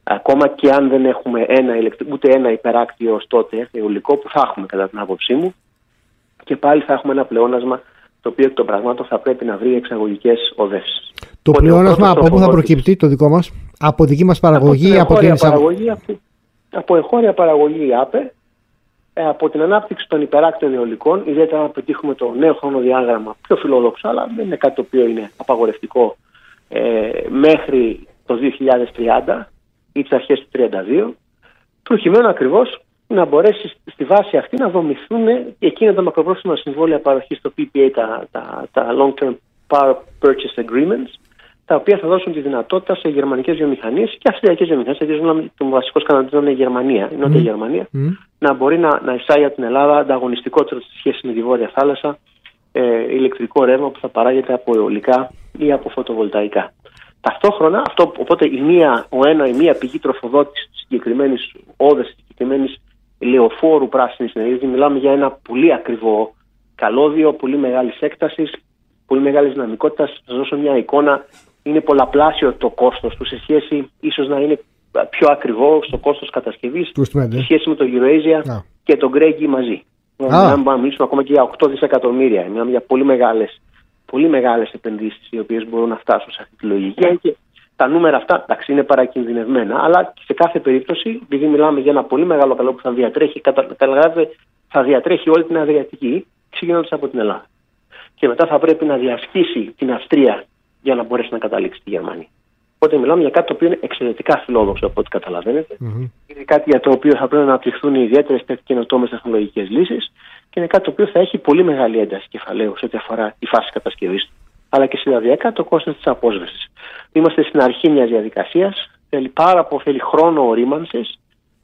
Ακόμα και αν δεν έχουμε ένα, ούτε ένα υπεράκτιο ως τότε αιωλικό που θα έχουμε κατά την άποψή μου και πάλι θα έχουμε ένα πλεόνασμα το οποίο εκ των πραγμάτων θα πρέπει να βρει εξαγωγικές οδεύσεις. Το πλεόνασμα από πού θα προκυπτεί το δικό μας, από δική μας παραγωγή, από, την παραγωγή, από, από εγχώρια παραγωγή ΑΠΕ, ε, από την ανάπτυξη των υπεράκτων αιωλικών, ιδιαίτερα να πετύχουμε το νέο χρονοδιάγραμμα πιο φιλόδοξο, αλλά δεν είναι κάτι το οποίο είναι απαγορευτικό ε, μέχρι το 2030 ή τις αρχές του 32, προκειμένου ακριβώς να μπορέσει στη βάση αυτή να δομηθούν εκείνα τα μακροπρόθεσμα συμβόλαια παροχής στο PPA, τα, τα, τα Long Term Power Purchase Agreements, τα οποία θα δώσουν τη δυνατότητα σε γερμανικές βιομηχανίες και αυστριακές βιομηχανίες, γιατί το βασικός καταναλωτή είναι η Γερμανία, η Νότια mm. Γερμανία, mm. να μπορεί να, να εισάγει από την Ελλάδα ανταγωνιστικότερο στη σχέση με τη Βόρεια Θάλασσα ε, ηλεκτρικό ρεύμα που θα παράγεται από αιωλικά ή από φωτοβολταϊκά. Ταυτόχρονα, αυτό, οπότε η μία, ο ένα, η μία πηγή τροφοδότησης της συγκεκριμένης όδε, της συγκεκριμένης λεωφόρου πράσινης ενέργειας, μιλάμε για ένα πολύ ακριβό καλώδιο, πολύ μεγάλης έκτασης, πολύ μεγάλης δυναμικότητας. Θα σας δώσω μια εικόνα. Είναι πολλαπλάσιο το κόστος του σε σχέση, ίσως να είναι πιο ακριβό στο κόστος κατασκευής σε σχέση με το EuroAsia και τον Γκρέγκι μαζί. Αν μιλήσουμε ακόμα και για 8 δισεκατομμύρια. Μιλάμε για πολύ μεγάλες πολύ μεγάλες επενδύσεις οι οποίες μπορούν να φτάσουν σε αυτή τη λογική. Και τα νούμερα αυτά εντάξει, είναι παρακινδυνευμένα, αλλά σε κάθε περίπτωση, επειδή μιλάμε για ένα πολύ μεγάλο καλό που θα διατρέχει, καταλαβαίνετε, θα διατρέχει όλη την Αδριατική, ξεκινώντας από την Ελλάδα. Και μετά θα πρέπει να διασχίσει την Αυστρία για να μπορέσει να καταλήξει στη Γερμανία. Οπότε μιλάμε για κάτι το οποίο είναι εξαιρετικά φιλόδοξο από ό,τι καταλαβαίνετε. Mm-hmm. Είναι κάτι για το οποίο θα πρέπει να αναπτυχθούν ιδιαίτερες καινοτόμες τεχνολογικές λύσεις και είναι κάτι το οποίο θα έχει πολύ μεγάλη ένταση κεφαλαίου σε ό,τι αφορά τη φάση κατασκευής του, αλλά και σταδιακά το κόστος της απόσβεσης. Είμαστε στην αρχή μιας διαδικασίας, θέλει πάρα πολύ θέλει χρόνο ορίμανσης.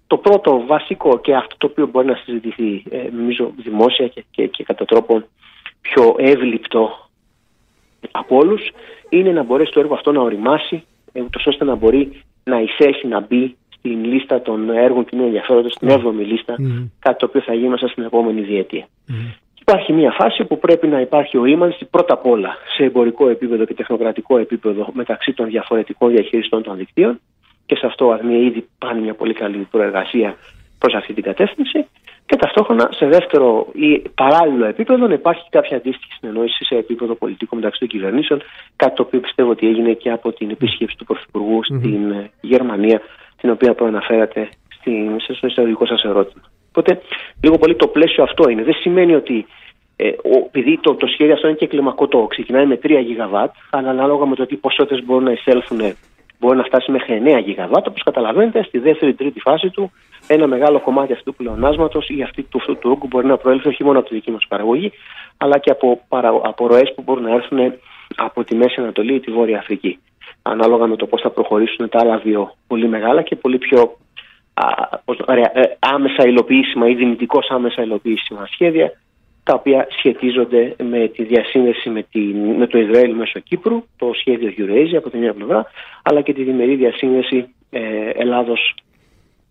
Το πρώτο βασικό και αυτό το οποίο μπορεί να συζητηθεί ε, νομίζω δημόσια και, και, και κατά τρόπο πιο εύληπτο από όλους είναι να μπορέσει το έργο αυτό να οριμάσει ε, ούτως ώστε να μπορεί να εισέχει, να μπει στην λίστα των έργων κοινού ενδιαφέροντος, στην 7η λίστα, mm. κάτι το οποίο θα γίνει μέσα στην επόμενη διετία. Mm. Υπάρχει μια φάση που πρέπει να υπάρχει ορίμανση πρώτα απ' όλα σε εμπορικό επίπεδο και τεχνοκρατικό επίπεδο μεταξύ των διαφορετικών διαχειριστών των δικτύων και σε αυτό αρνεί ήδη πάνε μια πολύ καλή προεργασία προς αυτή την κατεύθυνση και ταυτόχρονα σε δεύτερο ή παράλληλο επίπεδο να υπάρχει κάποια αντίστοιχη συνεννόηση σε επίπεδο πολιτικό μεταξύ των κυβερνήσεων, κάτι το οποίο πιστεύω ότι έγινε και από την επίσκεψη του Πρωθυπουργού στην ε, Γερμανία, την οποία προαναφέρατε στο ιστορικό σας ερώτημα. Οπότε, λίγο πολύ το πλαίσιο αυτό είναι. Δεν σημαίνει ότι ε, ο, επειδή το, το σχέδιο αυτό είναι και κλιμακωτό, ξεκινάει με 3 γιγαβάτ, αλλά ανάλογα με το τι ποσότητες μπορούν να εισέλθουν μπορεί να φτάσει μέχρι 9 γιγαβάτ. Όπως καταλαβαίνετε, στη δεύτερη-τρίτη φάση του, ένα μεγάλο κομμάτι αυτού του πλεονάσματος ή αυτή του, αυτού του όγκου μπορεί να προέλθει όχι μόνο από τη δική μας παραγωγή, αλλά και από, από ροές που μπορούν να έρθουν από τη Μέση Ανατολή ή τη Βόρεια Αφρική. Ανάλογα με το πώς θα προχωρήσουν τα άλλα δύο πολύ μεγάλα και πολύ πιο α, ε, άμεσα υλοποιήσιμα ή δυνητικώς άμεσα υλοποιήσιμα σχέδια τα οποία σχετίζονται με τη διασύνδεση με, τη, με το Ισραήλ μέσω Κύπρου, το σχέδιο Eurasia από την μια πλευρά, αλλά και τη διμερή διασύνδεση ε, Ελλάδος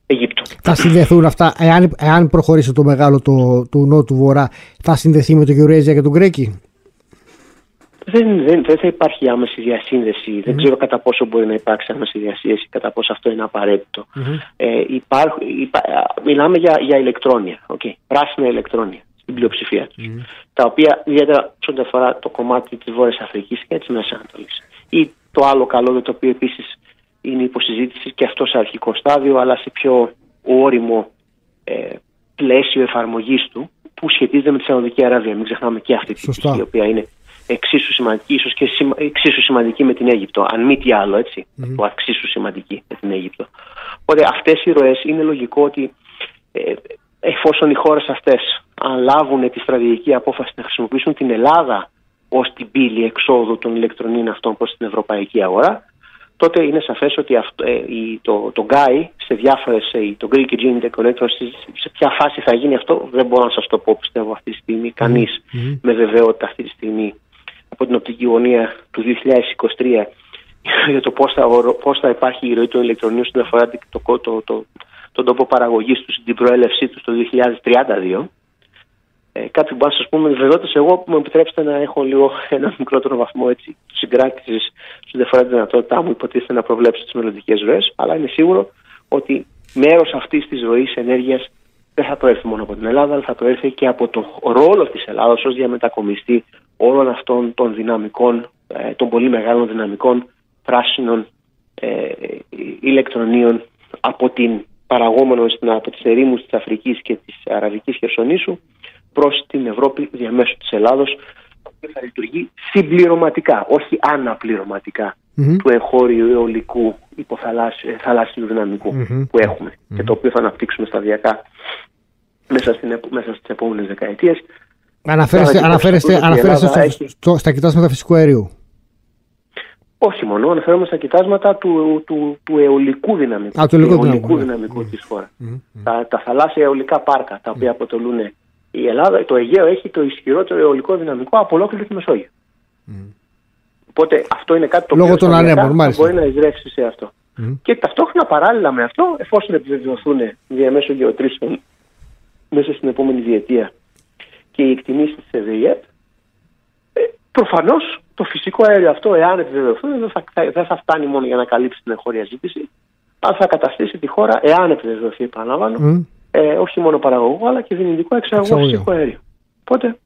Αιγύπτου. Θα συνδεθούν αυτά, εάν, εάν προχωρήσει το μεγάλο το, του Νότου Βορρά, θα συνδεθεί με το Eurasia και τον Γκρέκι. Δεν, δεν, δεν θα υπάρχει άμεση διασύνδεση. Δεν ξέρω κατά πόσο μπορεί να υπάρξει άμεση διασύνδεση, κατά πόσο αυτό είναι απαραίτητο. Ε, υπάρχ, υπά, μιλάμε για, για ηλεκτρόνια, okay. πράσινα ηλεκτρόνια στην πλειοψηφία τους. Τα οποία ιδιαίτερα σε ό,τι αφορά το κομμάτι της Βόρειας Αφρικής και της Μέσης Ανατολής. Ή το άλλο καλό, το οποίο επίσης είναι υποσυζήτηση και αυτός σε αρχικό στάδιο, αλλά σε πιο όριμο ε, πλαίσιο εφαρμογής του, που σχετίζεται με τη Σαουδική Αραβία. Μην ξεχνάμε και αυτή τη πτυχή, η οποία είναι εξίσου σημαντική, ίσως και εξίσου σημαντική με την Αίγυπτο. Αν μη τι άλλο, έτσι. Mm-hmm. εξίσου σημαντική με την Αίγυπτο. Οπότε αυτές οι ροές είναι λογικό ότι ε, εφόσον οι χώρες αυτές λάβουν τη στρατηγική απόφαση να χρησιμοποιήσουν την Ελλάδα ως την πύλη εξόδου των ηλεκτρονίων αυτών προς την ευρωπαϊκή αγορά, τότε είναι σαφές ότι αυτό, ε, το, το GAI σε διάφορες, ε, το Greek Gene Interconnector, σε ποια φάση θα γίνει αυτό δεν μπορώ να σας το πω πιστεύω αυτή τη στιγμή. Κανείς mm-hmm. με βεβαιότητα αυτή τη στιγμή από την οπτική γωνία του 2023 για το πώς θα, πώς θα υπάρχει η ροή των ηλεκτρονίων στην αφορά το, το, το, το, τον τόπο παραγωγής τους, την προέλευσή τους το 2032. Ε, κάτι που να σα πούμε βεβαιότητας, εγώ μου επιτρέψετε να έχω λίγο ένα μικρότερο βαθμό συγκράτησης σε διαφορά τη δυνατότητά μου, υποτίθεται να προβλέψω τις μελλοντικές ροές, αλλά είναι σίγουρο ότι μέρος αυτής της ροής ενέργειας δεν θα προέρθει μόνο από την Ελλάδα, αλλά θα προέρθει και από τον ρόλο της Ελλάδας ως διαμετακομιστή όλων αυτών των δυναμικών, ε, των πολύ μεγάλων δυναμικών πράσινων ε, ηλεκτρονίων από την παραγόμενο από τις ερήμους της Αφρικής και της Αραβικής Χερσονήσου προς την Ευρώπη διαμέσου της Ελλάδος που θα λειτουργεί συμπληρωματικά, όχι του εγχώριου αιωλικού υποθαλάσσιου που εχουμε και το οποίο θα αναπτύξουμε σταδιακά μέσα, στην, μέσα στις επόμενες δεκαετίες. Αναφέρεστε, αναφέρεστε, αναφέρεστε έχει... στο, στα κοιτάσματα φυσικού αερίου. Όχι μόνο, αναφέρομαι στα κοιτάσματα του, του, του αιωλικού δυναμικού, Α, του αιωλικού δυναμικού, mm. της χώρας. Τα, τα θαλάσσια αιωλικά πάρκα, τα οποία αποτελούν η Ελλάδα, το Αιγαίο έχει το ισχυρότερο αιωλικό δυναμικό από ολόκληρη τη Μεσόγειο. Mm. Οπότε αυτό είναι κάτι το οποίο μπορεί να εισρεύσει σε αυτό. Mm. Και ταυτόχρονα παράλληλα με αυτό, εφόσον επιβεβαιωθούν διαμέσου γεωτρήσεων μέσα στην επόμενη διετία και οι εκτιμήσεις της ΕΔΕΙΕΠ, ε, προφανώς το φυσικό αέριο αυτό, εάν επιβεβαιωθούν, δεν θα, δεν θα φτάνει μόνο για να καλύψει την εγχώρια ζήτηση, αλλά θα καταστήσει τη χώρα, εάν επιβεβαιωθεί, επαναλαμβάνω, mm ε, όχι μόνο παραγωγό αλλά και δυνητικό εξαγωγό φυσικό αέριο. Οπότε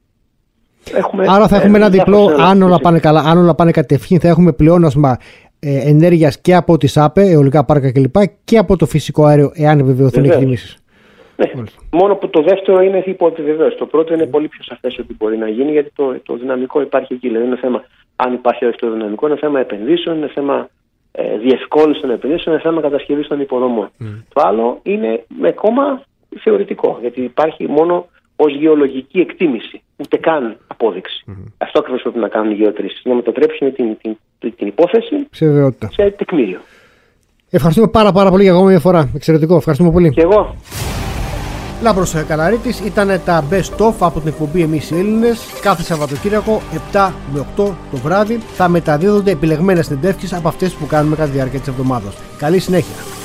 έχουμε. Άρα θα έχουμε ένα διπλό, αν όλα πάνε καλά, αν όλα πάνε κατευθείαν, θα έχουμε πλεόνασμα ε, ενέργειας και από τις ΑΠΕ, αιωλικά πάρκα κλπ. και από το φυσικό αέριο, εάν επιβεβαιωθούν οι εκτιμήσεις. Ναι. Μόνο που το δεύτερο είναι επιβεβαίωση. Το πρώτο είναι πολύ πιο σαφές ότι μπορεί να γίνει, γιατί το, το δυναμικό υπάρχει εκεί. Δηλαδή είναι θέμα, αν υπάρχει το δυναμικό, είναι θέμα επενδύσεων, είναι θέμα ε, διευκόλυνση των επενδύσεων, είναι θέμα κατασκευής των υποδομών. Το άλλο είναι με κόμμα θεωρητικό, γιατί υπάρχει μόνο ως γεωλογική εκτίμηση, ούτε καν απόδειξη. Mm-hmm. Αυτό ακριβώς πρέπει να κάνουν οι γεωτρήσει, να μετατρέψουν την, την, την, την υπόθεση σε, σε τεκμήριο. Ευχαριστούμε πάρα, πάρα πολύ για ακόμα μια φορά. Εξαιρετικό. Ευχαριστούμε πολύ. Και εγώ. Λάμπρος Καλαρίτης ήταν τα best of από την εκπομπή Εμείς οι Έλληνες κάθε Σαββατοκύριακο 7 με 8 το βράδυ θα μεταδίδονται επιλεγμένες συνεντεύξεις από αυτές που κάνουμε κατά τη διάρκεια της εβδομάδας. Καλή συνέχεια!